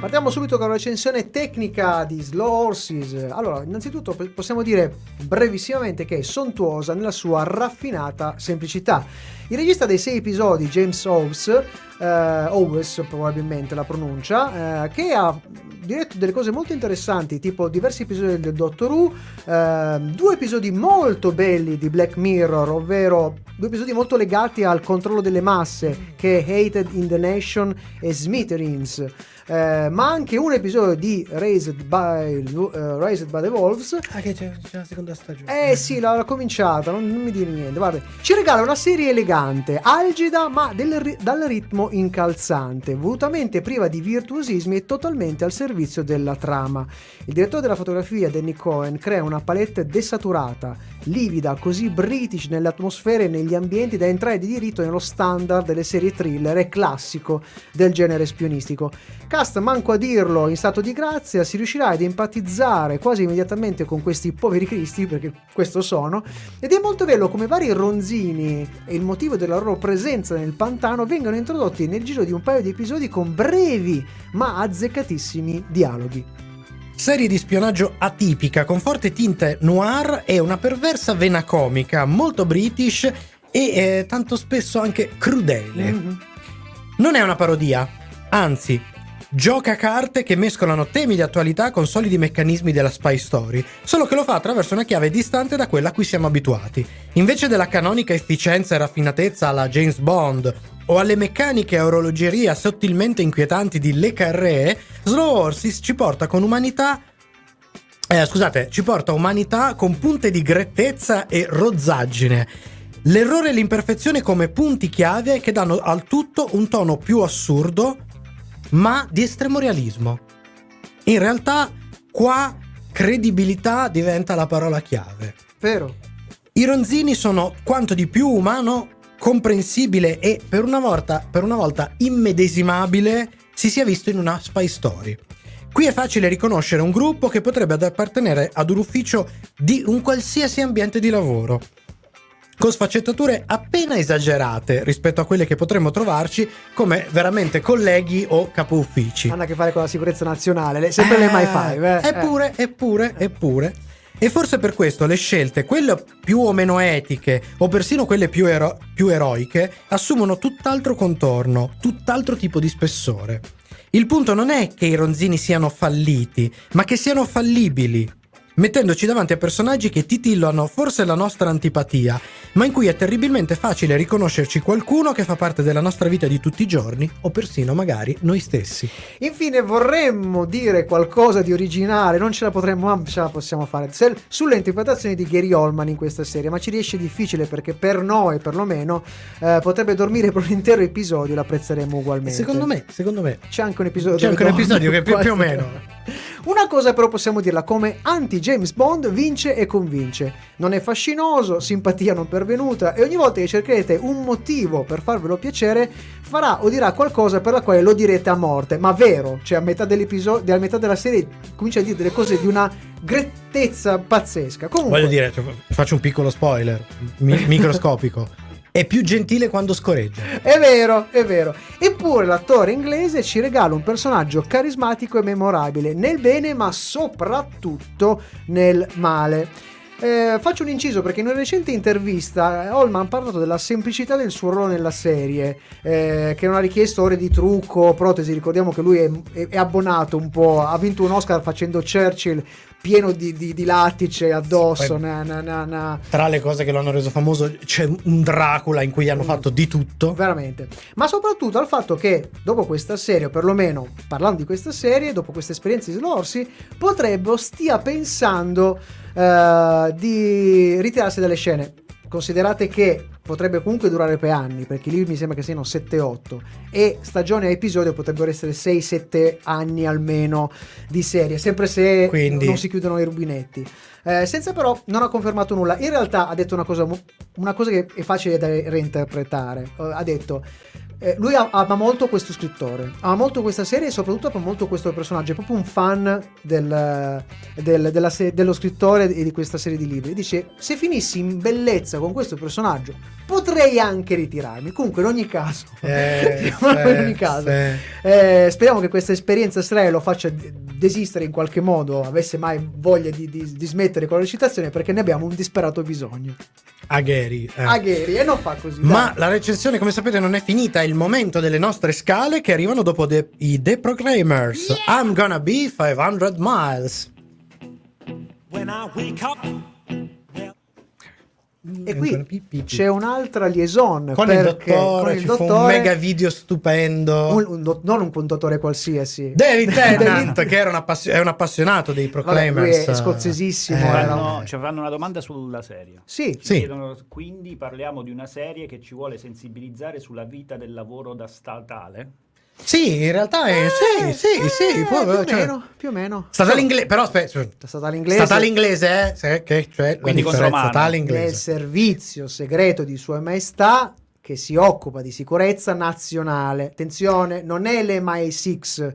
Partiamo subito con la recensione tecnica di Slow Horses. Allora, innanzitutto possiamo dire brevissimamente che è sontuosa nella sua raffinata semplicità. Il regista dei sei episodi, James Owes, eh, Owes probabilmente la pronuncia, eh, che ha diretto delle cose molto interessanti, tipo diversi episodi del Doctor Who, eh, due episodi molto belli di Black Mirror, ovvero due episodi molto legati al controllo delle masse, che è Hated in the Nation e Smithereens. Eh, ma anche un episodio di Raised by, eh, Raised by the Wolves. Ah, che c'è, c'è la seconda stagione. Eh sì, l'ho, l'ho cominciata, non, non mi dire niente. Guarda, ci regala una serie elegante, algida, ma del dal ritmo incalzante, volutamente priva di virtuosismi e totalmente al servizio della trama. Il direttore della fotografia, Danny Cohen, crea una palette desaturata, livida, così british nelle atmosfere e negli ambienti da entrare di diritto nello standard delle serie thriller e classico del genere spionistico. Cast, manco a dirlo, in stato di grazia, si riuscirà ad empatizzare quasi immediatamente con questi poveri cristi, perché questo sono, ed è molto bello come vari ronzini e il motivo della loro presenza nel pantano vengano introdotti nel giro di un paio di episodi con brevi ma azzeccatissimi dialoghi. Serie di spionaggio atipica con forti tinte noir e una perversa vena comica, molto british e eh, tanto spesso anche crudele. Mhm. Non è una parodia, anzi, gioca carte che mescolano temi di attualità con solidi meccanismi della spy story, solo che lo fa attraverso una chiave distante da quella a cui siamo abituati. Invece della canonica efficienza e raffinatezza alla James Bond o alle meccaniche e orologeria sottilmente inquietanti di Le Carré, Slow Horses ci porta con umanità eh, scusate, ci porta umanità con punte di grettezza e rozzaggine. L'errore e l'imperfezione come punti chiave che danno al tutto un tono più assurdo, ma di estremo realismo. In realtà, qua credibilità diventa la parola chiave. Vero. I ronzini sono quanto di più umano, comprensibile e per una volta, per una volta immedesimabile si sia visto in una spy story. Qui è facile riconoscere un gruppo che potrebbe appartenere ad un ufficio di un qualsiasi ambiente di lavoro, con sfaccettature appena esagerate rispetto a quelle che potremmo trovarci come veramente colleghi o capo uffici. Hanno a che fare con la sicurezza nazionale, le- sempre le Eh, MI5. Eh. Eppure, eppure, eppure. E forse per questo le scelte, quelle più o meno etiche, o persino quelle più, ero- più eroiche, assumono tutt'altro contorno, tutt'altro tipo di spessore. Il punto non è che i ronzini siano falliti, ma che siano fallibili, mettendoci davanti a personaggi che titillano forse la nostra antipatia, ma in cui è terribilmente facile riconoscerci qualcuno che fa parte della nostra vita di tutti i giorni, o persino magari noi stessi. Infine vorremmo dire qualcosa di originale, non ce la potremmo, ma ce la possiamo fare, sulle interpretazioni di Gary Oldman in questa serie, ma ci riesce difficile perché per noi perlomeno eh, potrebbe dormire per un intero episodio, l'apprezzeremo ugualmente. Secondo me, secondo me. C'è anche un episodio C'è anche un episodio che più, più o meno. Una cosa però possiamo dirla, come anti-James Bond vince e convince. Non è fascinoso, simpatia non pervenuta e ogni volta che cercherete un motivo per farvelo piacere, farà o dirà qualcosa per la quale lo direte a morte. Ma vero, cioè a metà dell'episodio, a metà della serie comincia a dire delle cose di una grettezza pazzesca. Comunque, Voglio dire, faccio un piccolo spoiler, mi- microscopico. È più gentile quando scorreggia. È vero, è vero. Eppure l'attore inglese ci regala un personaggio carismatico e memorabile, nel bene ma soprattutto nel male. Eh, faccio un inciso perché in una recente intervista eh, Holman ha parlato della semplicità del suo ruolo nella serie, eh, che non ha richiesto ore di trucco, protesi. Ricordiamo che lui è, è- è abbonato un po', ha vinto un Oscar facendo Churchill pieno di, di- di lattice addosso. Poi- na- na- na-. Tra le cose che lo hanno reso famoso c'è un Dracula in cui gli hanno fatto di tutto. Veramente. Ma soprattutto al fatto che dopo questa serie, o perlomeno parlando di questa serie, dopo questa esperienza di Slorsi, potrebbe stia pensando eh, di ritirarsi dalle scene. Considerate che potrebbe comunque durare per anni, perché lì mi sembra che siano 7-8 e stagione a episodio potrebbero essere 6-7 anni almeno di serie, sempre se Quindi- non si chiudono i rubinetti. Eh, senza però non ha confermato nulla. In realtà ha detto una cosa, una cosa che è facile da reinterpretare. Eh, ha detto. Eh, lui ama molto questo scrittore, ama molto questa serie e soprattutto ama molto questo personaggio. È proprio un fan del- del- della se- dello scrittore e di questa serie di libri. Dice: Se finissi in bellezza con questo personaggio, potrei anche ritirarmi. Comunque, in ogni caso, Eh, in sì, ogni caso, eh, speriamo che questa esperienza strana lo faccia desistere in qualche modo, avesse mai voglia di, di- di smettere con la recitazione perché ne abbiamo un disperato bisogno. A Gary. eh. A Gary, e non fa così. Ma dai. la recensione, come sapete, non è finita. Il momento delle nostre scale che arrivano dopo de- i The Proclaimers. I'm gonna be 500 miles. When I wake up, E I'm gonna qui c'è un'altra liaison Con il dottore, con il fu un dottore- mega video stupendo. un- un do- non un dottore qualsiasi. David Tennant, che era un appassio- è un appassionato dei Vabbè, Proclaimers. lui è scozzesissimo, Eh, Fanno, un- ci fanno una domanda sulla serie. Sì, Sì. chiedono, quindi parliamo di una serie che ci vuole sensibilizzare sulla vita del lavoro da statale? Sì, in realtà è. sì, sì, sì. eh, può- più o cioè- meno, più o meno. Statale inglese, però aspetta, È stata all'inglese. statale inglese, eh? Sì, che, cioè, Quindi statale inglese. servizio segreto di Sua Maestà che si occupa di sicurezza nazionale. Attenzione, non è l'MI6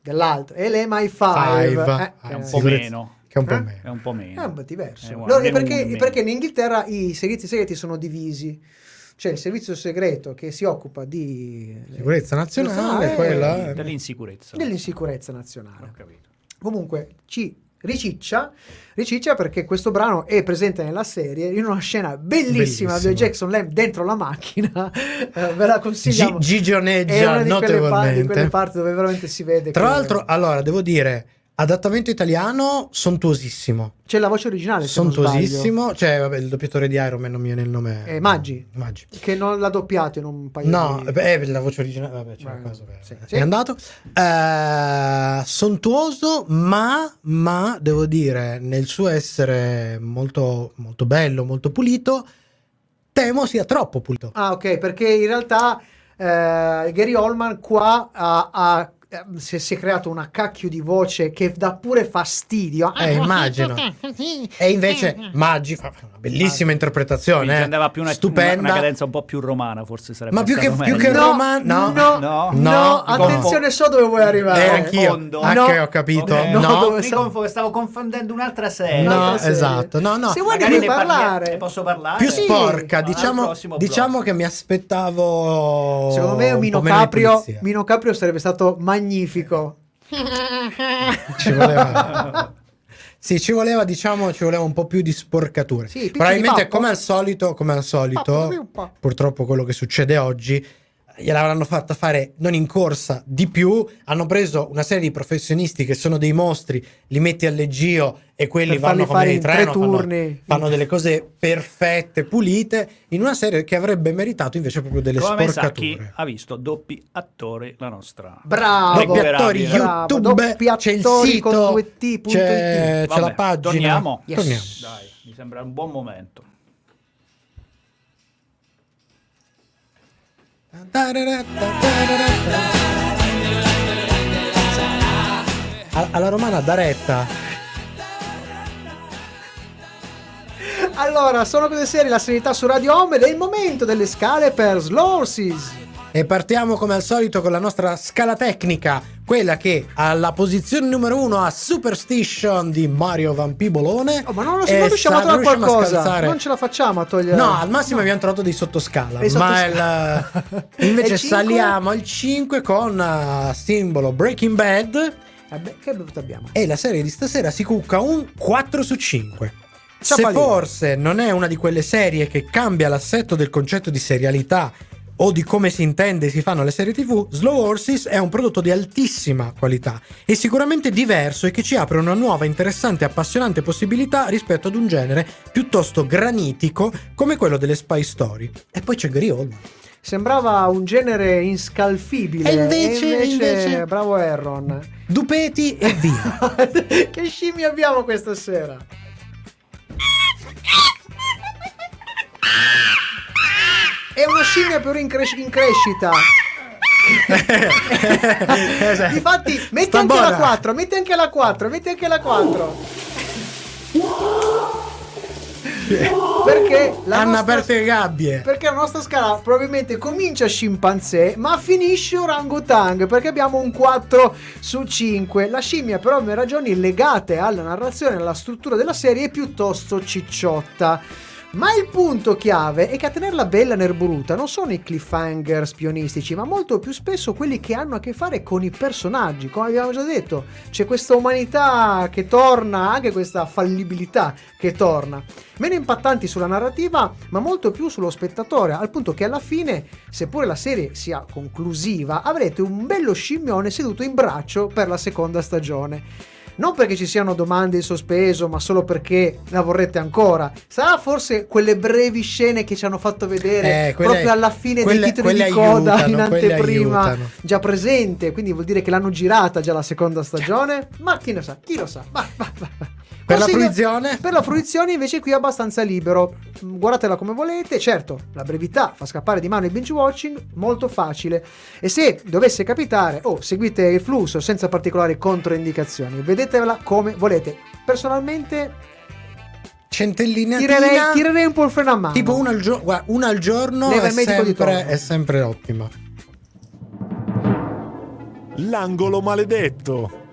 dell'altro, è l'MI5. Five. Eh, Ah, È un eh, po' sicurezza- meno. Che è un po' Eh? meno. È un po' meno. È un po' diverso. Eh, No, guarda, perché, un perché in Inghilterra i servizi segreti sono divisi. C'è il servizio segreto che si occupa di Sicurezza nazionale, Eh, quella. Dell'insicurezza. dell'insicurezza nazionale. Ho capito. Comunque ci riciccia, riciccia perché questo brano è presente nella serie in una scena bellissima, Bellissima. di Jackson Lamb dentro la macchina. Eh, ve la consigliamo. Gi- gigioneggia è una di quelle, pa- di notevolmente. quelle parti dove veramente si vede. Tra che- l'altro, allora, devo dire, adattamento italiano sontuosissimo. c'è la voce originale. Sontuosissimo. Cioè, vabbè, il doppiatore di Iron Man non mi viene il nome. Eh, Maggi. Maggi. Che non l'ha doppiato in un paio No, di... beh, la voce originale, vabbè, c'è Beh, una cosa, beh, sì, è sì. andato. Eh, sontuoso, ma, ma devo dire, nel suo essere molto, molto bello, molto pulito, temo sia troppo pulito. Ah, ok, perché in realtà eh, Gary Oldman qua ha, ha- eh, si, è, si è creato una cacchio di voce che dà pure fastidio. Eh, immagino. E invece Maggi fa una bellissima interpretazione, Quindi eh. andava più una, stupenda. una, una cadenza un po' più romana, forse sarebbe Ma più che, più che. No, Roma, no, no, No? no, No, attenzione, so dove vuoi arrivare. Eh, anch'io. Confondo. Ah, No. ho capito. Ok. No, No, dove Mi sta- confondo, stavo confondendo un'altra serie. No, Un'altra serie. esatto. No, no. Se vuoi ne parlare. ne posso parlare? più Sì. sporca. Diciamo, diciamo che mi aspettavo. Secondo me Mino Caprio. Mino Caprio sarebbe stato magnifico. Ci voleva. Sì, ci voleva, diciamo, ci voleva un po' più di sporcature. Sì, Probabilmente, di come al solito, come al solito, purtroppo quello che succede oggi, gliel'avranno fatta fare non in corsa di più. Hanno preso una serie di professionisti che sono dei mostri, li metti al leggio e quelli Per vanno come fare dei treno, fanno, turni. fanno delle cose perfette, pulite, in una serie che avrebbe meritato invece proprio delle Come sa chi sporcature. ha visto doppi attori la nostra. Bravo. Doppi attori YouTube, doppi c'è il sito, con due T, punto c'è, it. c'è la Vabbè, pagina. torniamo? Yes. Torniamo. Dai, mi sembra un buon momento. Alla- romana da retta. Allora, sono cose serie, la serenità su Radio Home ed è il momento delle scale per Slow Horses. E partiamo come al solito con la nostra scala tecnica, quella che alla posizione numero uno ha Superstition di Mario Vampi Bolone. Oh, ma non, lo E non riusciamo a trovare qualcosa. Non ce la facciamo a togliere. No, al massimo abbiamo trovato dei sottoscala, Dei ma sottoscala. il- invece E il saliamo al 5 con uh, simbolo Breaking Bad Vabbè, che bevuto abbiamo? e la serie di stasera si cucca un 4 su 5. Se Ciapalino. forse non è una di quelle serie che cambia l'assetto del concetto di serialità o di come si intende e si fanno le serie TV, Slow Horses è un prodotto di altissima qualità e sicuramente diverso e che ci apre una nuova, interessante e appassionante possibilità rispetto ad un genere piuttosto granitico come quello delle spy story. E poi c'è Gary Oldman. Sembrava un genere inscalfibile. E invece- invece- bravo Aaron. Dupeti e via. che scimmie abbiamo questa sera? È una scimmia però in, cres- in crescita. Infatti, metti Sta anche buona. la 4, metti anche la 4, metti anche la 4. Perché la Hanno nostra- aperto le gabbie. perché la nostra scala probabilmente comincia scimpanzé, ma finisce orangutang, perché abbiamo un 4 su 5. La scimmia, per ovvie ragioni legate alla narrazione e alla struttura della serie, è piuttosto cicciotta. Ma il punto chiave è che a tenerla bella nerburuta non sono i cliffhanger spionistici, ma molto più spesso quelli che hanno a che fare con i personaggi. Come abbiamo già detto, c'è questa umanità che torna, anche questa fallibilità che torna. Meno impattanti sulla narrativa, ma molto più sullo spettatore, al punto che alla fine, seppure la serie sia conclusiva, avrete un bello scimmione seduto in braccio per la seconda stagione. Non perché ci siano domande in sospeso, ma solo perché la vorrete ancora. Sarà forse quelle brevi scene che ci hanno fatto vedere Eh, quelle- proprio alla fine quelle- dei titoli di coda in anteprima già presente, quindi vuol dire che l'hanno girata già la seconda stagione. Ma chi lo sa, chi lo sa. Va, va, va, Per la fruizione? Per la fruizione invece qui è abbastanza libero. Guardatela come volete. Certo, la brevità fa scappare di mano il binge watching, molto facile. E se dovesse capitare, oh, seguite il flusso senza particolari controindicazioni. Vedetela come volete. Personalmente Centellina tirerei, tirerei un po' il freno a mano. Tipo una al, gio- guarda, una al giorno è il medico di sempre, è sempre ottima. L'angolo maledetto.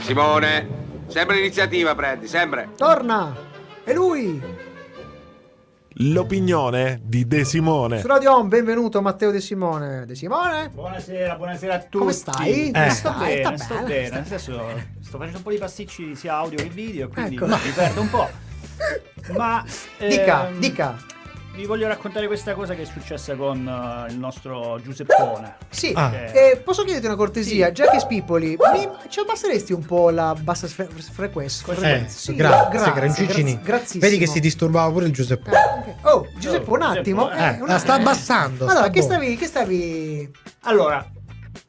Simone, sempre l'iniziativa prendi, sempre. Torna! E lui! L'opinione di De Simone. Su Radio Home, benvenuto Matteo De Simone. De Simone? Buonasera, buonasera a tutti. Come stai? Eh. Sto bene, sta sto bene, bene. Nel senso, sto sto facendo un po' di pasticci sia audio che video, quindi Ecco. mi perdo un po'. Ma Dica, ehm, dica. Vi voglio raccontare questa cosa che è successa con eh, il nostro Giuseppone. Sì, Ah. Che- eh, posso chiederti una cortesia? Già che spipoli, mi, ci abbasseresti un po' la bassa sfe- frequenza? Eh, frequenza? Sì, grazie, grazie, Grancicini. grazie, grazie. Vedi che si disturbava pure il Giuseppe. Oh, Giuseppe, un Oh, attimo. Giuseppe, eh, Eh, un la sta attimo. abbassando. Allora, sta che stavi, che stavi... Allora,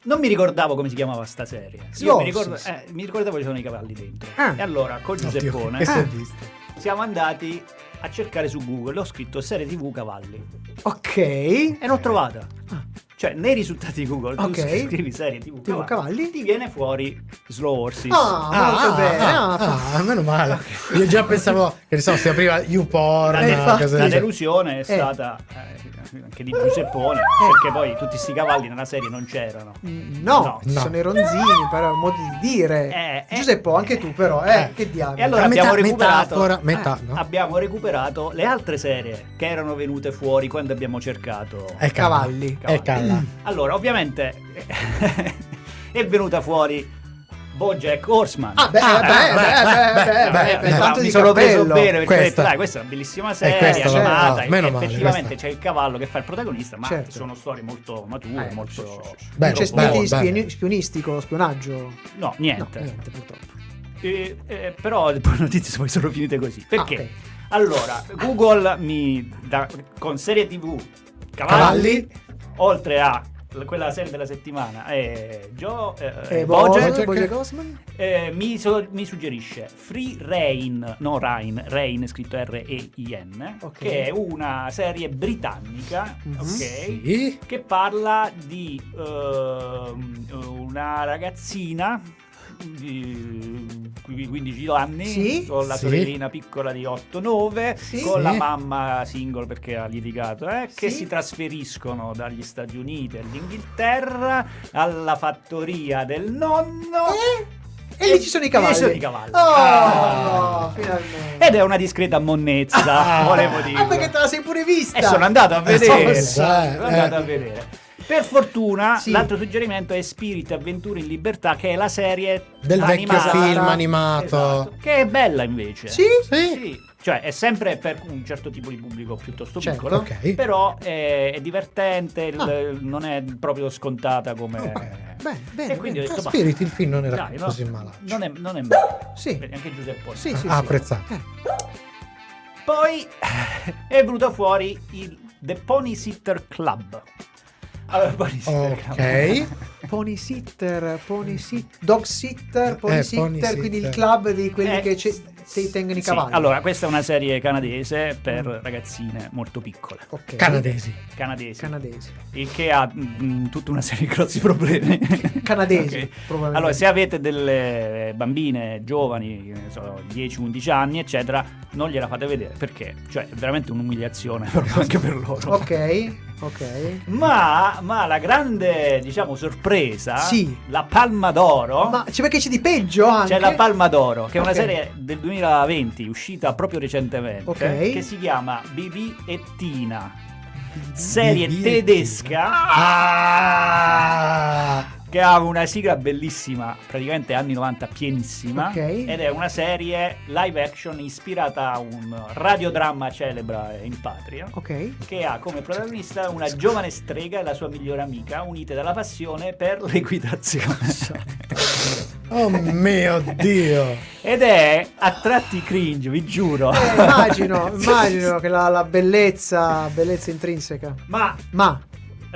non mi ricordavo come si chiamava sta serie. Io Slorsis. mi, ricordo- eh, mi ricordavo che ci sono i cavalli dentro. Ah. E allora, con Oddio, Giuseppone, Ah. visto. siamo andati a cercare su Google. Ho scritto serie TV cavalli. Ok. E l'ho trovata. Ah. Cioè, nei risultati di Google, tu Ok. scrivi serie TV, TV cavalli? ti viene fuori Slow Horses. Ah, molto bene. ah, ah. ah, meno male. Io già pensavo che ne so, si apriva YouPorn. La, Eh, la del genere. delusione è Eh. stata eh, anche di Giuseppone, perché poi tutti sti cavalli nella serie non c'erano. Mm, No, No. ci No. sono i ronzini, però è un modo di dire. Eh, eh. Giuseppe, anche tu però, eh, Eh. che diavolo. E allora abbiamo metà- recuperato, metafora, metà, eh, no? abbiamo recuperato le altre serie che erano venute fuori quando abbiamo cercato. È calla. Cavalli. È calla. Allora, ovviamente è venuta fuori Bojack Horseman. Ah, beh, ah, beh, beh, beh, beh, tanto di sono preso bene questa. Dai, questa è una bellissima serie animata. effettivamente c'è il cavallo che fa il protagonista, ma sono storie molto mature, molto. Beh, c'è spionistico, spionaggio? No, niente. niente, purtroppo. Eh, eh, però le notizie poi sono finite così. Perché? Ah, okay. Allora, Google mi da, con serie TV cavalli, cavalli, oltre a quella serie della settimana e Joe eh, Eh, Bojack, Bojack, Bojack Horseman? eh, mi, so- mi suggerisce Free Rain, no Rain, Rain scritto R-E-I-N, Ok. che è una serie britannica, Mhm. ok? Sì. che parla di ehm, una ragazzina 15 anni Sì. con la Sì. sorellina piccola di 8-9 Sì. con la mamma single perché ha litigato eh, che si trasferiscono dagli Stati Uniti all'Inghilterra alla fattoria del nonno E lì ci sono i cavalli. E ci sono i cavalli. Oh, Ah. ed è una discreta monnezza Ah. volevo dire Ah, perché te la sei pure vista. e sono andato a Eh, vedere. sì, sono eh, andato eh. a vedere. Per fortuna, Sì. l'altro suggerimento è Spirit Avventure in Libertà, che è la serie Del vecchio animata. film animato. Esatto, che è bella invece. Sì? Sì. Cioè, è sempre per un certo tipo di pubblico piuttosto Certo. piccolo. Ok. Però è, è divertente, il- Ah. non è proprio scontata come. Ok. Bene, bene, E quindi ho detto, "Ma, Spirit il film non era dai, no, così malato. Non è, non è male. Sì. Anche Giuseppe. Sì, sì, Ah, sì. apprezzato. Eh, Poi è venuto fuori il The Pony Sitter Club. Allora, Pony Sitter Club. Ok. Pony sitter, pony sit, dog sitter, pony Eh, sitter, pony sitter. quindi il club di quelli Eh, che ci- sì, tengono i sì. cavalli. Allora, questa è una serie canadese per ragazzine molto piccole. ok. Canadesi. Canadesi. Canadesi. il che ha mm, tutta una serie di grossi problemi. Canadesi, Ok. probabilmente. Allora, se avete delle bambine giovani, che ne so, 10-11 anni, eccetera, non gliela fate vedere perché, cioè, è veramente un'umiliazione proprio anche per loro. Ok, ok. Ma, ma la grande, diciamo, sorpresa, Sì. la Palma d'Oro. Ma c'è perché c'è di peggio anche. C'è la Palma d'Oro, che è una serie del 2020, uscita proprio recentemente, Ok. che si chiama Bibi e Tina. Serie Bibi e tedesca Ah! Che ha una sigla bellissima, praticamente anni 90 pienissima, Ok. ed è una serie live action ispirata a un radiodramma celebre in patria. Ok. Che ha come protagonista una giovane strega e la sua migliore amica, unite dalla passione per l'equitazione. Oh mio Dio. Ed è a tratti cringe, vi giuro. Eh, immagino, immagino che la, la bellezza, bellezza intrinseca. Ma Ma,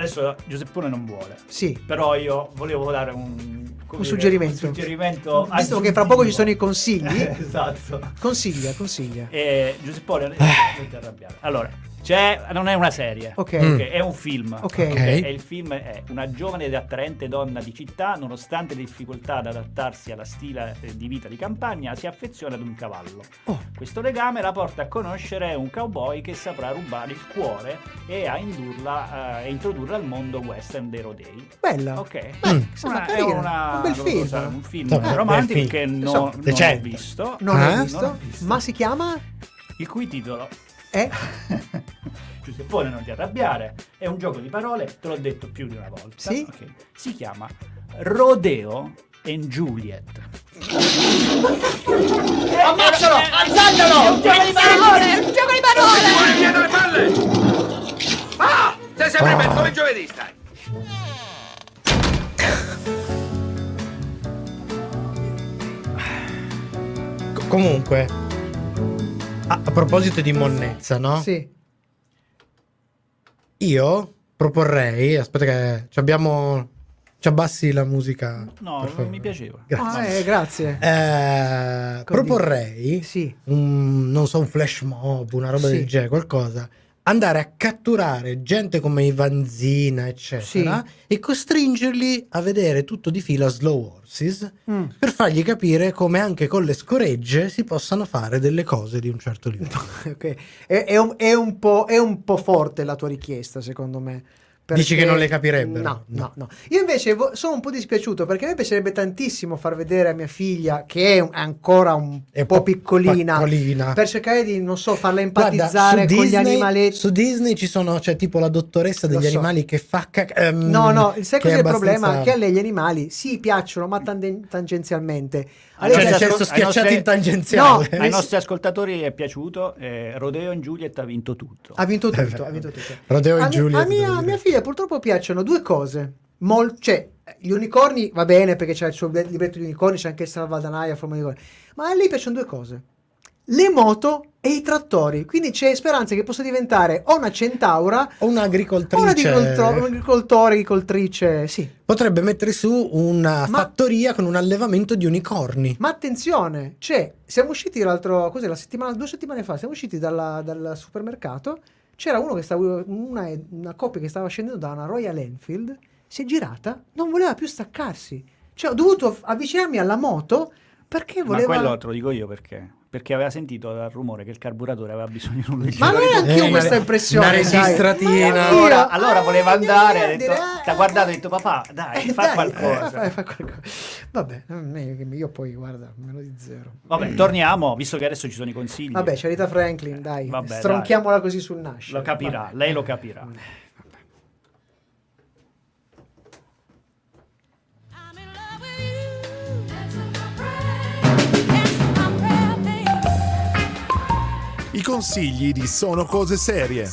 adesso Giuseppone non vuole. sì, Però io volevo dare un, Un suggerimento. un suggerimento visto che fra poco ci sono i consigli, esatto. consiglia, consiglia. E Giuseppone, non ti arrabbiare. Allora, c'è, non è una serie. Ok. Mm. ok, È un film. Ok. E il film è una giovane ed attraente donna di città, nonostante le difficoltà ad adattarsi alla stile eh, di vita di campagna, si affeziona ad un cavallo. Oh. Questo legame la porta a conoscere un cowboy che saprà rubare il cuore e a indurla, eh, e introdurla al mondo western dei rodei. Bella. Ok. Beh, sembra Una- è una- un bel film. so, un film Vabbè, romantico che no- non ho decente. visto. Non Eh? visto? Non ho visto. Ma si chiama? Il cui titolo Eh? Giuseppone non ti arrabbiare è un gioco di parole te l'ho detto più di una volta Sì? Ok. si chiama Rodeo and Juliet. Ammazzalo! Alzatelo! È un gioco di parole! È un gioco di parole! Fuori via dalle palle! Ah! Sei sempre in mezzo come giovedì stai! Co- comunque, a, a proposito di monnezza, no? Sì. Io proporrei, aspetta che ci abbiamo... Ci abbassi la musica. No, per favore. mi piaceva. Grazie. Ah, eh, grazie. Eh, proporrei Sì. un, non so, un flash mob, una roba Sì. del genere, qualcosa. Andare a catturare gente come i Vanzina, eccetera, e costringerli a vedere tutto di fila Slow Horses Mm. per fargli capire come anche con le scoregge si possano fare delle cose di un certo livello. Ok. È, è un, è un po', è un po' forte la tua richiesta, secondo me. Dici che non le capirebbero? No, no, No. Io invece vo- sono un po' dispiaciuto perché a me piacerebbe tantissimo far vedere a mia figlia, che è un- ancora un È po' piccolina, piccolina. per cercare di, non so, farla Guarda, empatizzare su con gli Disney- animaletti. Su Disney ci sono, c'è tipo la dottoressa degli so. animali che fa cac- ehm, No, no, sai che cos'è è il problema? abbastanza- Che a lei gli animali sì piacciono, ma tande- tangenzialmente. A Ai lei Cioè, ascol- schiacciati nostri- in tangenziale. No, Ai nostri ascoltatori è piaciuto. eh, Rodeo and Juliet ha vinto tutto. Ha vinto tutto, ha vinto tutto. Rodeo e a, mia- Juliet, a mia, a mia figlia purtroppo piacciono due cose. Mol- cioè, gli unicorni va bene perché c'è il suo libretto di unicorni, c'è anche il salvadanaia a forma di unicorni. Ma a lei piacciono due cose. Le moto e i trattori. Quindi c'è speranza che possa diventare o una centaura O o un'agricoltrice un agricoltore, un agricoltore, agricoltrice, sì. potrebbe mettere su una Ma- fattoria con un allevamento di unicorni. Ma attenzione, c'è, siamo usciti l'altro, cos'è, la settimana, due settimane fa, siamo usciti dalla- dal supermercato, c'era uno che stava, una, una coppia che stava scendendo da una Royal Enfield, si è girata, non voleva più staccarsi. Cioè ho dovuto avvicinarmi alla moto perché Ma voleva... quello te lo dico io perché. Perché aveva sentito dal rumore che il carburatore aveva bisogno di un leggero Ma non è anch'io Eh, questa una- impressione. una registratina. Allora, io- allora eh, voleva eh, andare, eh, ha detto, ti ha guardato e ha detto papà, dai, eh, fa dai, qualcosa. eh, fa- fa qualcosa. Vabbè, eh, io poi guarda, meno di zero. Vabbè, torniamo, visto che adesso ci sono i consigli. Vabbè, Charita Franklin, dai, Vabbè, stronchiamola così sul nascere. Lo capirà, Vabbè. lei lo capirà. I consigli di Sono Cose Serie.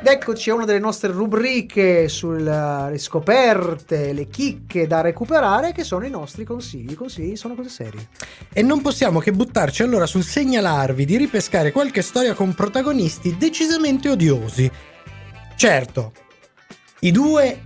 Ed eccoci a una delle nostre rubriche sulle scoperte, le chicche da recuperare, che sono i nostri consigli. I consigli sono cose serie. E non possiamo che buttarci allora sul segnalarvi di ripescare qualche storia con protagonisti decisamente odiosi. Certo, i due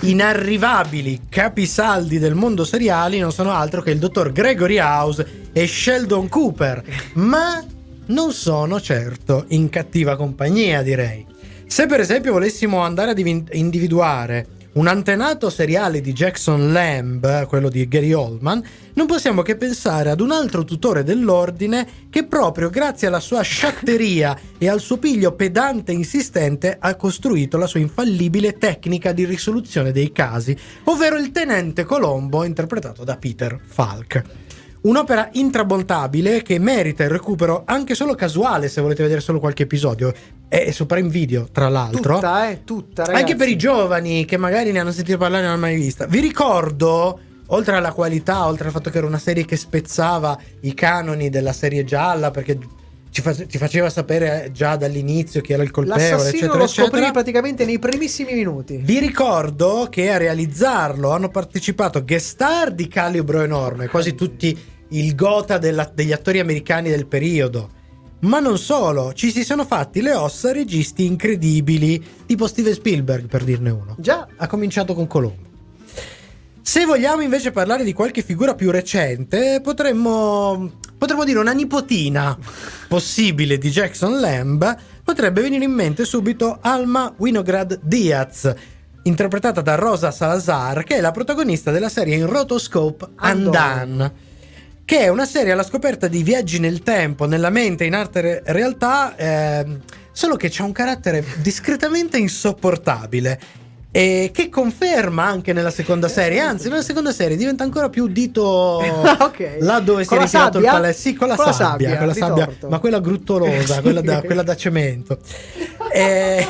inarrivabili capisaldi del mondo seriali non sono altro che il dottor Gregory House e Sheldon Cooper, ma non sono certo in cattiva compagnia, direi. Se per esempio volessimo andare ad individuare un antenato seriale di Jackson Lamb, quello di Gary Oldman, non possiamo che pensare ad un altro tutore dell'ordine che proprio grazie alla sua sciatteria e al suo piglio pedante e insistente ha costruito la sua infallibile tecnica di risoluzione dei casi, ovvero il tenente Colombo interpretato da Peter Falk. Un'opera intramontabile che merita il recupero anche solo casuale se volete vedere solo qualche episodio. È su Prime Video, tra l'altro. Tutta, eh, tutta, ragazzi. Anche per i giovani che magari ne hanno sentito parlare e non hanno mai vista. Vi ricordo, oltre alla qualità, oltre al fatto che era una serie che spezzava i canoni della serie gialla, perché ci fa- ti faceva sapere già dall'inizio chi era il colpevole, L'assassino eccetera, lo scoprì eccetera. praticamente nei primissimi minuti. Vi ricordo che a realizzarlo hanno partecipato guest star di calibro enorme, quasi tutti il gota della- degli attori americani del periodo. Ma non solo, ci si sono fatti le ossa registi incredibili, tipo Steven Spielberg per dirne uno. Già, Ha cominciato con Colombo. Se vogliamo invece parlare di qualche figura più recente, potremmo, potremmo dire una nipotina possibile di Jackson Lamb, potrebbe venire in mente subito Alma Winograd Diaz, interpretata da Rosa Salazar, che è la protagonista della serie in rotoscope Andan. Che è una serie alla scoperta di viaggi nel tempo, nella mente, in arte re- realtà, ehm, solo che c'ha un carattere discretamente insopportabile. E che conferma anche nella seconda serie, anzi, nella seconda serie diventa ancora più dito ok. là dove si è ritirato il palazzo. Sì, con la Con sabbia, sabbia, con la sabbia, ma quella gruttolosa, quella, da, quella da cemento. E-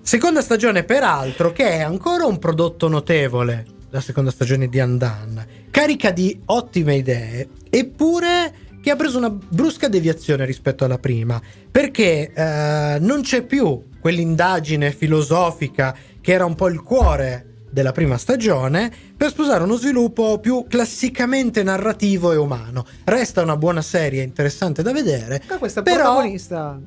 Seconda stagione, peraltro, che è ancora un prodotto notevole. la seconda stagione di Andan, carica di ottime idee, eppure che ha preso una brusca deviazione rispetto alla prima, perché eh, non c'è più quell'indagine filosofica che era un po' il cuore della prima stagione per sposare uno sviluppo più classicamente narrativo e umano. Resta una buona serie interessante da vedere, Ma questa però protagonista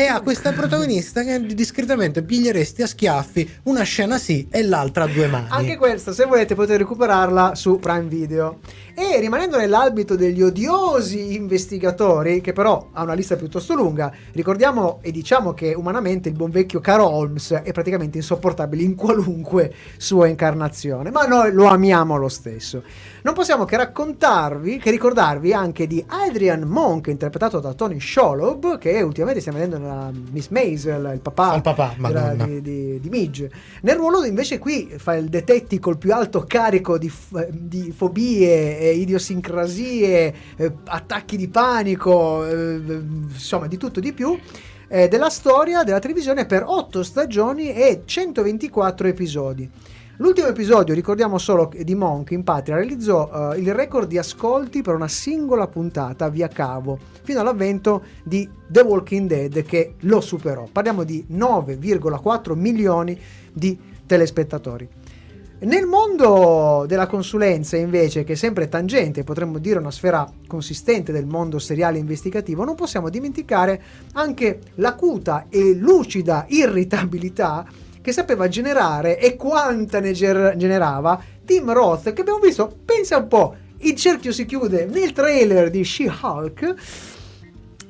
e ha questa protagonista che discretamente piglieresti a schiaffi una scena sì e l'altra a due mani. Anche questa, se volete, potete recuperarla su Prime Video. E rimanendo nell'ambito degli odiosi investigatori, che però ha una lista piuttosto lunga, ricordiamo e diciamo che umanamente il buon vecchio Caro Holmes è praticamente insopportabile in qualunque sua incarnazione, ma noi lo amiamo lo stesso. Non possiamo che raccontarvi, che ricordarvi anche di Adrian Monk, interpretato da Tony Sholhob, che ultimamente stiamo vedendo nella Miss Maisel, il papà, Al papà, della- di, di, di Midge. Nel ruolo invece qui fa il detective col più alto carico di, f- di fobie, eh, idiosincrasie, eh, attacchi di panico, eh, insomma di tutto di più. eh, della storia della televisione per 8 stagioni e 124 episodi. L'ultimo episodio, ricordiamo solo di Monk in patria, realizzò eh, il record di ascolti per una singola puntata via cavo, fino all'avvento di The Walking Dead che lo superò. Parliamo di 9,4 milioni di telespettatori. Nel mondo della consulenza, invece, che è sempre tangente, potremmo dire una sfera consistente del mondo seriale investigativo, non possiamo dimenticare anche l'acuta e lucida irritabilità che sapeva generare e quanta ne ger- generava Tim Roth, che abbiamo visto, pensa un po', il cerchio si chiude nel trailer di She-Hulk,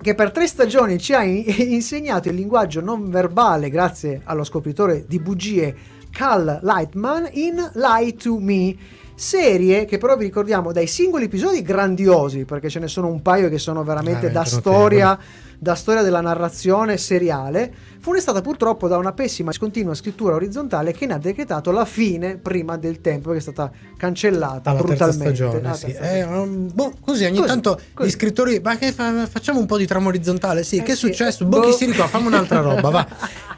che per tre stagioni ci ha in- insegnato il linguaggio non verbale grazie allo scopritore di bugie Cal Lightman in Lie to Me. Serie che però vi ricordiamo dai singoli episodi grandiosi, perché ce ne sono un paio che sono veramente Veramente da storia, da storia della narrazione seriale, funestata purtroppo da una pessima e continua scrittura orizzontale che ne ha decretato la fine prima del tempo, che è stata cancellata alla brutalmente. stagione, Alla sì. Eh, um, boh, così ogni Così, tanto così. gli scrittori, ma che fa- facciamo un po' di trama orizzontale? Sì, Eh che è sì, successo? eh, Boh, chi boh. si ricorda? Fammi un'altra roba, va.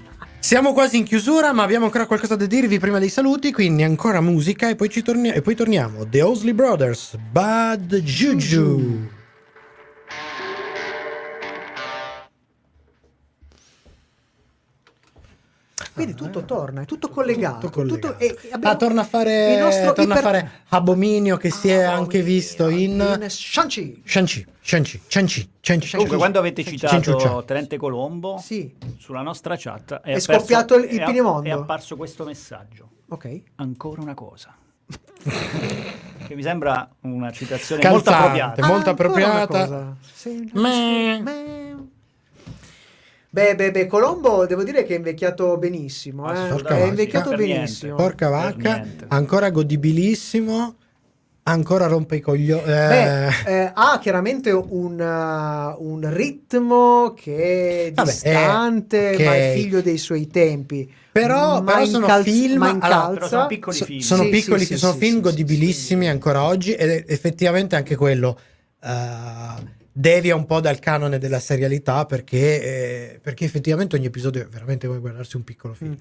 Siamo quasi in chiusura, ma abbiamo ancora qualcosa da dirvi prima dei saluti, quindi ancora musica e poi, ci tornia- e poi torniamo. The Osley Brothers, Bad Juju. Quindi tutto torna, è tutto collegato. Tutto collegato. e- e abbiamo Ah, torna a fare, torna a iper- fare Abominio che si è Ah, anche visto in... in Shang-Chi. Shang-Chi, Shang-Chi, Shang-Chi, Shang-Chi. Comunque, quando avete citato. Tenente Colombo, Sì. sulla nostra chat è, È apparso- scoppiato il- il è- finimondo. È apparso questo messaggio. Ok. Ancora una cosa. che mi sembra una citazione Calzante, molto appropriata. molto Ancora appropriata. una cosa. Sì, meh. Beh, beh, beh, Colombo devo dire che è invecchiato benissimo. eh. È invecchiato Per benissimo. Porca Per vacca, niente. ancora godibilissimo, ancora rompe i coglioni. Beh, eh, ha chiaramente un, uh, un ritmo che è Vabbè, distante, eh, ok. ma è figlio dei suoi tempi. Però- ma però sono incalz- film- ma allora, però sono piccoli So- film. sono Sì, piccoli, sì, sì, sono sì, film sì, godibilissimi ancora oggi ed effettivamente anche quello eh, devia un po' dal canone della serialità perché, eh, perché effettivamente ogni episodio è veramente come guardarsi un piccolo film.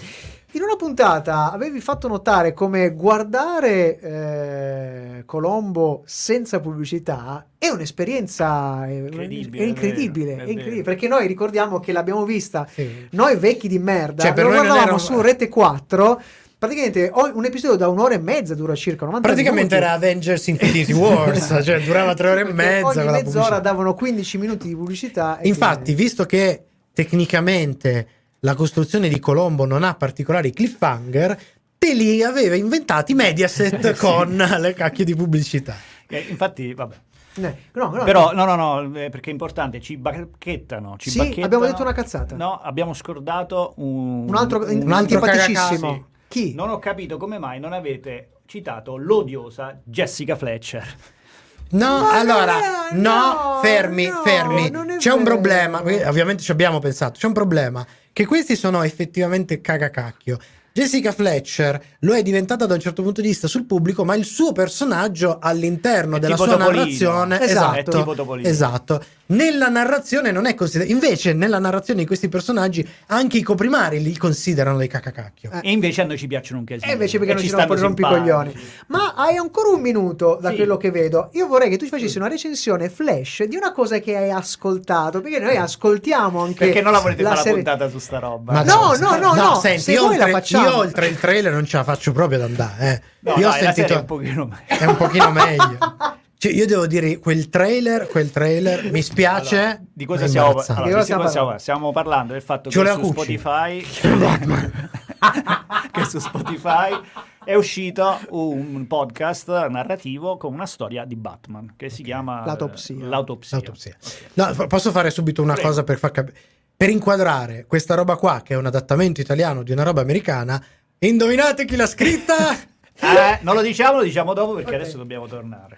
In una puntata avevi fatto notare come guardare eh, Colombo senza pubblicità è un'esperienza eh, Incredibile, è incredibile, è vero, è è incredibile, perché noi ricordiamo che l'abbiamo vista Sì. noi vecchi di merda, Cioè, lo guardavamo era un- su Rete 4 praticamente un episodio da un'ora e mezza dura circa 90 Praticamente minuti. era Avengers Infinity Wars, cioè durava tre ore e mezza. ogni mezz'ora pubblicità. davano 15 minuti di pubblicità e Infatti, quindi- visto che tecnicamente la costruzione di Colombo non ha particolari cliffhanger, te li aveva inventati Mediaset con le cacchie di pubblicità. Eh, infatti, vabbè. Eh, no, no, Però, no. no, no, eh, perché è importante, ci bacchettano. Ci Sì, bacchettano. abbiamo detto una cazzata. No, abbiamo scordato un, un altro, un un altro antipaticissimo. Chi? Non ho capito come mai non avete citato l'odiosa Jessica Fletcher. No, Ma allora, è- no, no, fermi, no, fermi. C'è un vero. problema, ovviamente ci abbiamo pensato, c'è un problema, che questi sono effettivamente cagacacchio. Jessica Fletcher lo è diventata da un certo punto di vista sul pubblico, ma il suo personaggio all'interno È della sua Topolino. narrazione Esatto. È tipo Topolino. esatto, nella narrazione non è considerato. Invece, nella narrazione di questi personaggi, anche i coprimari li considerano dei cacacacchio. E invece a noi ci piacciono un casino. E invece perché E non ci sono rompicoglioni. simpatici. Ma hai ancora un minuto da Sì. quello che vedo. Io vorrei che tu ci facessi una recensione flash di una cosa che hai ascoltato. Perché noi ascoltiamo anche. Perché non la volete fare la serie- puntata su sta roba? Ma No, no, no, no, senti, se io oltre, facciamo. io oltre il trailer non ce la faccio proprio ad andare. eh. No, io ho dai, la serie sentito. è un pochino meglio. è un pochino meglio. Cioè, io devo dire, quel trailer, quel trailer mi spiace. Allora, di cosa imbarazzante. allora, Di cosa stiamo stiamo, stiamo parlando del fatto che su. Spotify che su Spotify è uscito un podcast narrativo con una storia di Batman che si chiama eh, L'autopsia. L'autopsia. L'autopsia. No, f- posso fare subito una Prego. cosa per far capire. Per inquadrare questa roba qua, che è un adattamento italiano di una roba americana, indovinate chi l'ha scritta? Eh, non lo diciamo, lo diciamo dopo perché adesso dobbiamo tornare.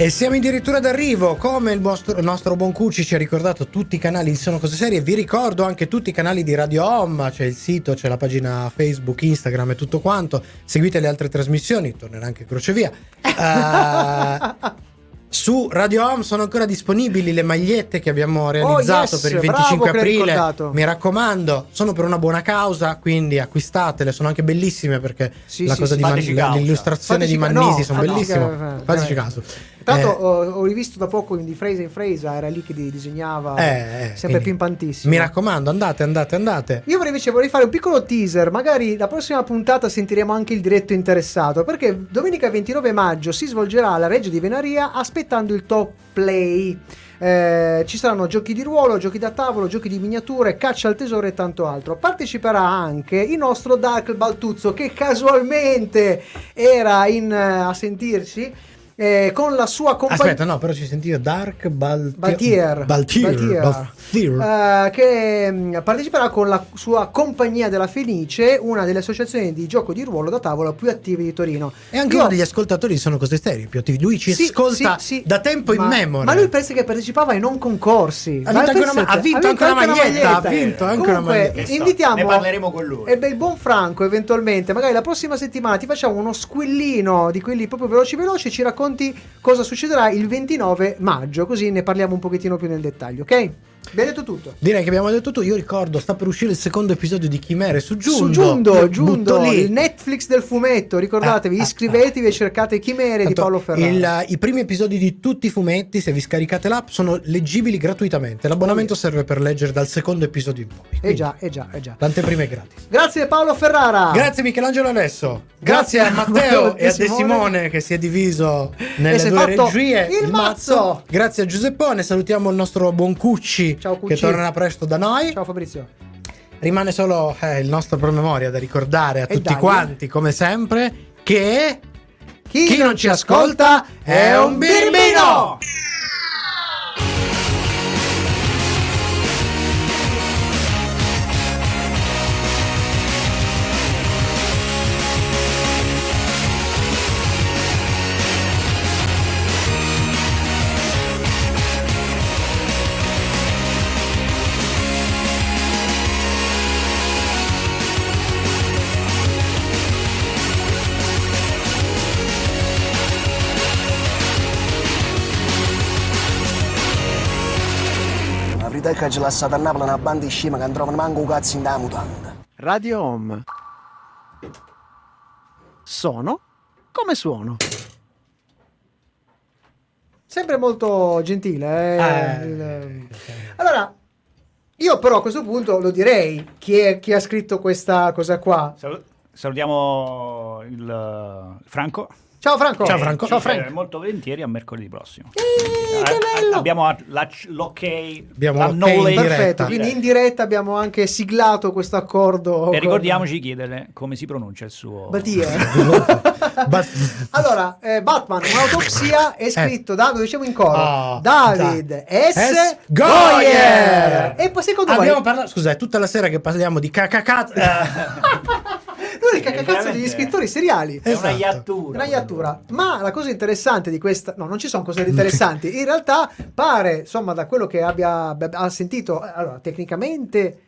E siamo addirittura d'arrivo, come il vostro- il nostro buon Cucci ci ha ricordato tutti i canali di Sono Cose Serie, vi ricordo anche tutti i canali di Radio Home, c'è il sito, c'è la pagina Facebook, Instagram e tutto quanto, seguite le altre trasmissioni, tornerà anche Crocevia. Eh, su Radio Home sono ancora disponibili le magliette che abbiamo realizzato Oh, yes, per il bravo 25 che l'hai aprile, mi raccomando, sono per una buona causa, quindi acquistatele, sono anche bellissime perché Sì, la sì, cosa sì, di Man- fateci l'illustrazione Fateci di Mannisi no, sono fateci bellissime, fateci eh. caso. L'altro Eh, ho, ho rivisto da poco in di Fresa in Fresa, era lì che di- disegnava, Eh, eh, sempre pimpantissimo. Mi raccomando, andate, andate, andate. Io vorrei invece vorrei fare un piccolo teaser, magari la prossima puntata sentiremo anche il diretto interessato, perché domenica 29 maggio si svolgerà la Reggio di Venaria aspettando il top play. Eh, ci saranno giochi di ruolo, giochi da tavolo, giochi di miniature, caccia al tesoro e tanto altro. Parteciperà anche il nostro Dark Baltuzzo che casualmente era in, eh, a sentirci eh, con la sua compagnia. Aspetta, no, però ci sentiva Dark Bal- Baltier, Baltier. Baltier, Baltier. eh, che mh, parteciperà con la sua Compagnia della Fenice, una delle associazioni di gioco di ruolo da tavola più attive di Torino. E anche Io- uno degli ascoltatori sono cose serie più attivi. Lui ci Sì, ascolta sì, sì, da tempo in ma, memoria. Ma lui pensa che partecipava ai non concorsi. Ha Ma vinto anche una ma- pensate, ha vinto anche una maglietta, ha vinto anche una Comunque, maglietta. Che so, invitiamo ne parleremo con lui. E beh, il buon Franco, eventualmente, magari la prossima settimana ti facciamo uno squillino di quelli proprio veloci veloci e ci racconti cosa succederà il 29 maggio, così ne parliamo un pochettino più nel dettaglio, ok? Vi ho detto tutto. Direi che abbiamo detto tu. Io ricordo, sta per uscire il secondo episodio di Chimere su Giundo. Su Giundo, Giundo, il Netflix del fumetto, ricordatevi, Ah, ah, iscrivetevi e cercate Chimere di Tanto Paolo Ferrara. il- I primi episodi di tutti i fumetti, se vi scaricate l'app, sono leggibili gratuitamente. L'abbonamento Oh, serve per leggere dal secondo episodio in poi. Eh già, eh già, eh già. L'anteprima è gratis. Grazie Paolo Ferrara. Grazie Michelangelo Alesso. Grazie, Grazie a Matteo e a De Simone. Che si è diviso nelle due regie. il mazzo. Grazie a Giuseppone. Salutiamo il nostro buon Cucci, Ciao, Cucci. che tornerà presto da noi. Ciao Fabrizio. Rimane solo eh, il nostro promemoria da ricordare a E tutti dai. quanti, come sempre, che Chi, chi non ci ascolta è un birbino. La che ci lasciate a Napoli una banda di scema che non trovano manco un cazzo in da mutanda. Radio Home. Sono come suono. Sempre molto gentile. eh, Eh, il- Allora, io però a questo punto lo direi chi, è- chi ha scritto questa cosa qua. Salu- salutiamo il eh, Franco. Ciao Franco. Ciao, Franco. Ciao Eh, Frank. molto volentieri a mercoledì prossimo. Eh, abbiamo la- l'ok, Abbiamo la l'ok in knowledge. diretta. Perfetto, quindi in diretta abbiamo anche siglato questo accordo. E con- ricordiamoci di chiedere come si pronuncia il suo... Batia. Ba- allora, eh, Batman, un'autopsia è scritto da, lo diciamo in coro, Oh, David S. S. Goyer. E poi secondo Abbiamo voi... parlato, scusa, è tutta la sera che parliamo di cacacazzo. Il cacacazzo degli scrittori seriali. È una Esatto. iattura. Una iattura. Ma la cosa interessante di questa, no, non ci sono cose interessanti. In realtà pare, insomma, da quello che abbia, sentito, eh, allora, tecnicamente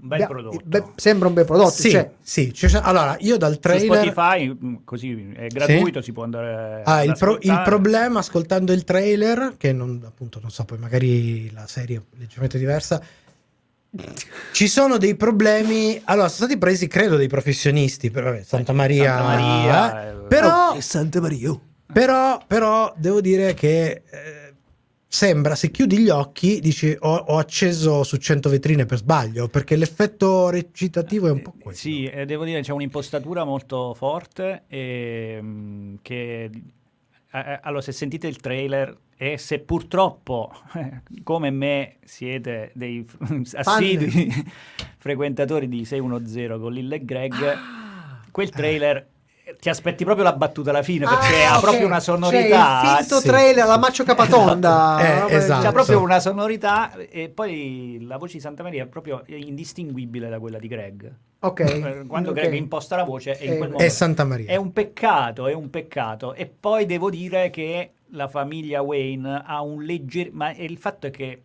Un bel prodotto. beh, sembra un bel prodotto. sì, cioè, sì, ci sono- allora io dal Su trailer Spotify, mm, così è gratuito, si può andare Ah, ad il, pro- il problema ascoltando il trailer, che non, appunto non so, poi magari la serie è leggermente diversa. Ci sono dei problemi. Allora, sono stati presi, credo, dei professionisti. Per, vabbè, Santa Maria. Santa Maria, eh. eh, però, Oh, Santa Maria. però, però, devo dire che eh, sembra, se chiudi gli occhi, dici ho, ho acceso su 100 vetrine per sbaglio, perché l'effetto recitativo è un po' questo. Sì, eh, devo dire c'è un'impostatura molto forte e, mm, che eh, eh, allora se sentite il trailer e se purtroppo come me siete dei assidui frequentatori di 610 con Lille e Greg, Ah. quel trailer eh, ti aspetti proprio la battuta alla fine perché Ah, ha ok. proprio una sonorità Cioè, il finto sì. trailer, la Maccio Capatonda. Eh, roba del esatto. C'ha proprio una sonorità e poi la voce di Santa Maria è proprio indistinguibile da quella di Greg. Ok. Eh, Quando ok. Greg imposta la voce è Eh. È Santa Maria. È un peccato, è un peccato. E poi devo dire che la famiglia Wayne ha un leggero... Ma il fatto è che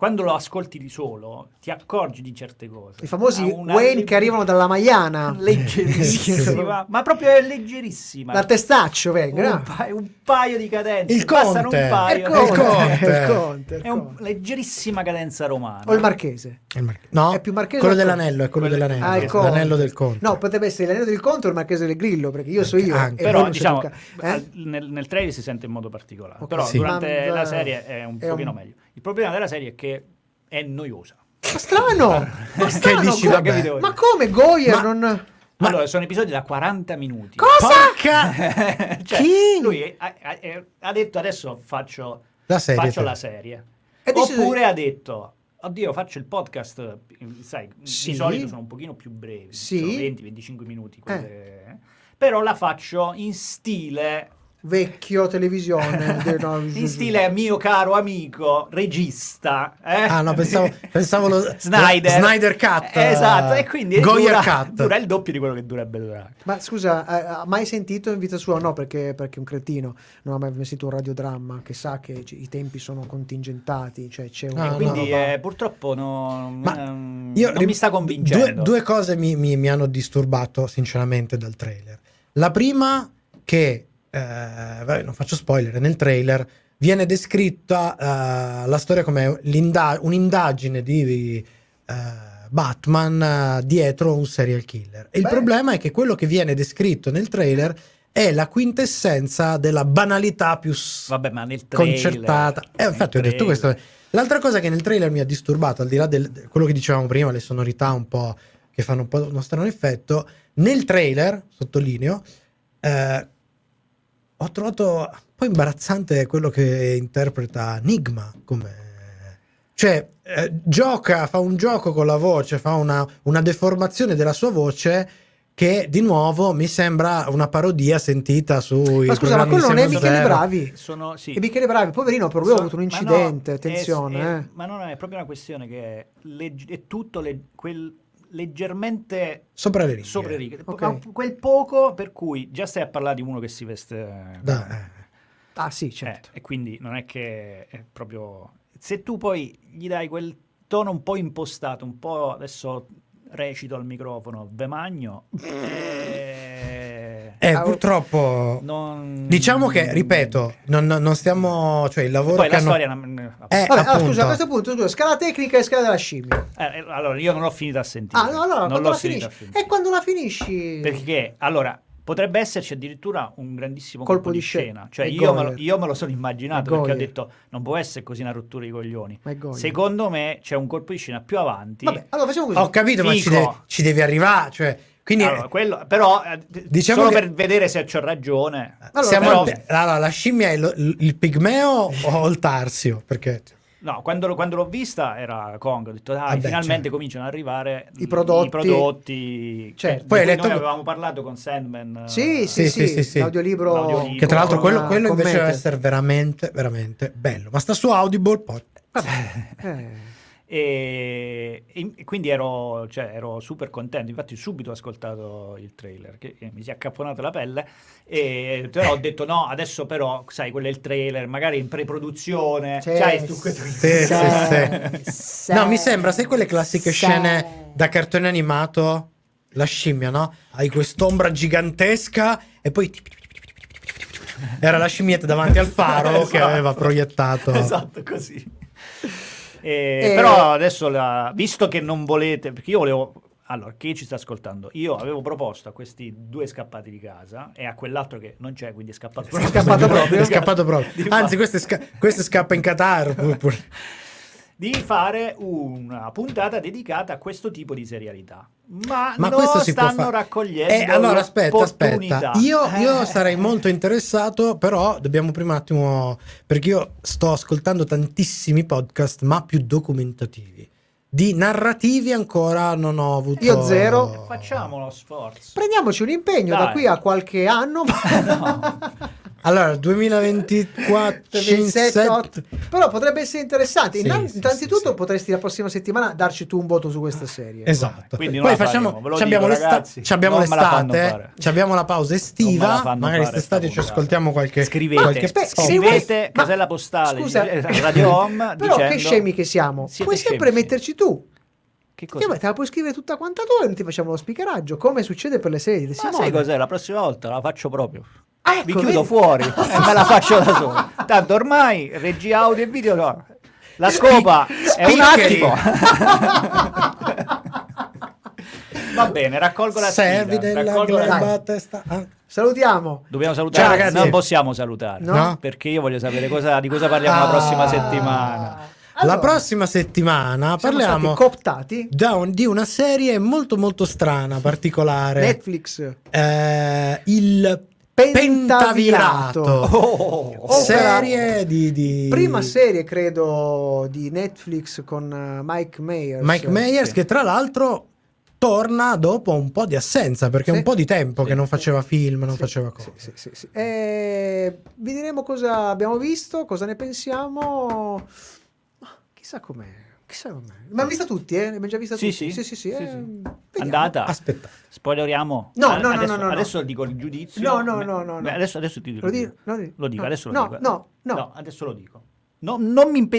quando lo ascolti di solo ti accorgi di certe cose. I famosi Wayne leg- che arrivano dalla Maiana. Leggerissima, ma proprio leggerissima. Dal testaccio vengono. un, paio, un paio di cadenze. Il Conte. un paio. Il Conte, Il Conte. il Conte, il È un Conte. leggerissima cadenza romana. O il Marchese. Marche- No, È più Marchese quello dell'anello, è quello Quello- dell'anello. Ah, il Conte. l'anello del conte. No, potrebbe essere l'anello del Conte o il Marchese del Grillo, perché io so io. Anche. Però diciamo, eh? nel, nel trailer si sente in modo particolare. Ok. Però Sì. durante Ma- la serie è un è pochino un- meglio. Il problema della serie è che è noiosa. Ma strano! Ma Che strano! dici, Go- vabbè. capito? Ma come Goyer Ma- non... allora, sono episodi da 40 minuti. Porca Cioè, Chi? Lui ha, ha- ha detto adesso faccio La serie, faccio sì. la serie. Oppure ha detto oddio faccio il podcast, sai, Sì. di solito sono un pochino più brevi, Sì. sono 20-25 minuti. quelle- Però la faccio in stile Vecchio televisione. no, in stile mio caro amico regista eh? Ah, no, pensavo, pensavo lo Snyder Snyder Cut. esatto e quindi Goyer dura, Cut. dura il doppio di quello che dovrebbe durare Ma scusa, eh, ha mai sentito in vita sua? No, perché, perché è un cretino. Non ha mai sentito un radiodramma che sa che i tempi sono contingentati. Cioè c'è un. Ah, e no, quindi roba- eh, purtroppo no- Ma non, rim- mi sta convincendo Due, due cose mi, mi- mi hanno disturbato sinceramente dal trailer. La prima che, eh, vabbè, non faccio spoiler, nel trailer viene descritta eh, la storia come un'indagine di eh, Batman eh, dietro un serial killer. E il problema è che quello che viene descritto nel trailer è la quintessenza della banalità più vabbè ma nel trailer concertata. Eh, infatti, ho detto questo. L'altra cosa che nel trailer mi ha disturbato, al di là del de- quello che dicevamo prima, le sonorità un po' che fanno un po' uno strano effetto, nel trailer, sottolineo, eh, ho trovato un po' imbarazzante quello che interpreta Enigma come cioè eh, gioca, fa un gioco con la voce, fa una, una deformazione della sua voce che di nuovo mi sembra una parodia sentita sui Ma scusa, ma quello non è Michele Zero. Bravi? sono sì E Michele Bravi, poverino, però lui ha avuto un ma no, incidente. è- attenzione, è- eh. ma non è proprio una questione che è, legg- è tutto le- quel leggermente Sopra le righe. sopra le righe. Ok. Ma quel poco per cui già stai a parlare di uno che si veste Da- eh. Ah, sì, Eh, certo. e quindi non è che è proprio se tu poi gli dai quel tono un po' impostato un po' adesso recito al microfono Vemagno eh, Eh, Ah, purtroppo non- diciamo che, ripeto, non, non- stiamo, cioè il lavoro poi che la hanno... storia non- Eh, Vabbè, allora, appunto. scusa, a questo punto, scusa, scala tecnica e scala della scimmia. Eh, allora io non l'ho finita a sentire Ah, no, allora, non l'ho la finita. E quando la finisci? perché allora potrebbe esserci addirittura un grandissimo Colpo colpo, di di scena. scena cioè io me, lo, io me lo sono immaginato perché ho detto non può essere così una rottura di coglioni secondo me c'è un colpo di scena più avanti Vabbè, allora facciamo così. Ho capito, ma ci Fico. devi, ci devi arrivare, cioè Quindi Allora, quello- però, eh, Diciamo solo che- per vedere se c'ho ragione. siamo però- al- allora, la scimmia è lo- il pigmeo o il tarsio? Perché No, quando, quando l'ho vista era Kong, ho detto dai, Vabbè, finalmente certo. cominciano ad arrivare I prodotti. i prodotti Certo. cioè, Poi hai di cui letto- noi avevamo parlato con Sandman. eh, Sì, sì, Sì, sì, sì, sì, l'audiolibro. L'audiolibro. Che tra l'altro quello, quello invece deve essere veramente, veramente bello. Ma sta su Audible poi. Eh. E, e- e quindi ero, cioè, ero super contento. Infatti, subito ho ascoltato il trailer, che, che mi si è accapponata la pelle. E però ho detto: no, adesso però, sai, quello è il trailer, magari in pre-produzione. Sì, sai, tu- Sì, sì, sì. Sì. No, mi sembra, sai quelle classiche scene da cartone animato? La scimmia, no? Hai quest'ombra gigantesca e poi... Era la scimmietta davanti al faro che Esatto. aveva proiettato. Esatto, così. E- Eh, Però adesso, la- visto che non volete, perché io volevo. Allora, chi ci sta ascoltando? Io avevo proposto a questi due scappati di casa e a quell'altro che non c'è, quindi è scappato È scappato proprio. È scappato proprio. Anzi, questo, sca- questo scappa in Qatar. di fare una puntata dedicata a questo tipo di serialità. Ma, Ma non questo si può stanno fare. raccogliendo Eh, allora aspetta, aspetta. Io, io Eh. sarei molto interessato, però dobbiamo prima un attimo. Perché io sto ascoltando tantissimi podcast, ma più documentativi. Di narrativi ancora non ho avuto. Io zero. Facciamo lo sforzo. Prendiamoci un impegno da Dai. qui a qualche anno. Allora, 2024, 27, 27. Però potrebbe essere interessante. Sì, Innan- sì, innanzitutto sì, potresti la prossima settimana darci tu un voto su questa serie. Esatto. Quindi Poi facciamo. faremo, abbiamo, dico, l'esta- ragazzi, abbiamo l'estate, ci abbiamo la pausa estiva. la Magari quest'estate sta ci ascoltiamo qualche. Scrivete, qualche se scrivete casella postale Scusa, di Radio Home però dicendo, che scemi che siamo. Puoi sempre scemi, sì. metterci tu. Che vai, te la puoi scrivere tutta quanta tu e non ti facciamo lo speakeraggio, come succede per le serie di Ma Simone. sai cos'è? La prossima volta la faccio proprio. Ah, ecco, Vi chiudo vedi? fuori e me la faccio da solo. Tanto ormai regia audio e video no. La scopa è un attimo. Va bene, raccolgo la Servi sfida. della raccolgo la- testa. ah. Salutiamo. Dobbiamo salutare, Ciao, ragazzi. non possiamo salutare, No? perché io voglio sapere cosa- di cosa parliamo la Ah. prossima settimana. Allora, la prossima settimana parliamo cooptati. un- di una serie molto molto strana, particolare. Netflix. Eh, il Pentavirato. Pentavirato. Oh, Opera- serie di, di- Prima serie, credo, di Netflix con eh, Mike Myers. Mike Myers Sì. che tra l'altro torna dopo un po' di assenza perché è Sì. un po' di tempo Sì. che non faceva film, non faceva cose. Eh, vi diremo cosa abbiamo visto, cosa ne pensiamo. Chissà com'è. Chissà com'è. Ma vista tutti, eh? L'abbiamo già vista Sì, tutti. sì. sì, sì, Sì, eh, sì. vediamo. Andata. Aspettate. Spoileriamo. No, no, no, adesso, no, no, no. adesso dico il giudizio. No, no, no, no, no. Beh, Adesso, adesso ti dico. Lo di- lo di- Lo dico, no, adesso lo no, dico. no, no. adesso lo dico. No, non mi impedisco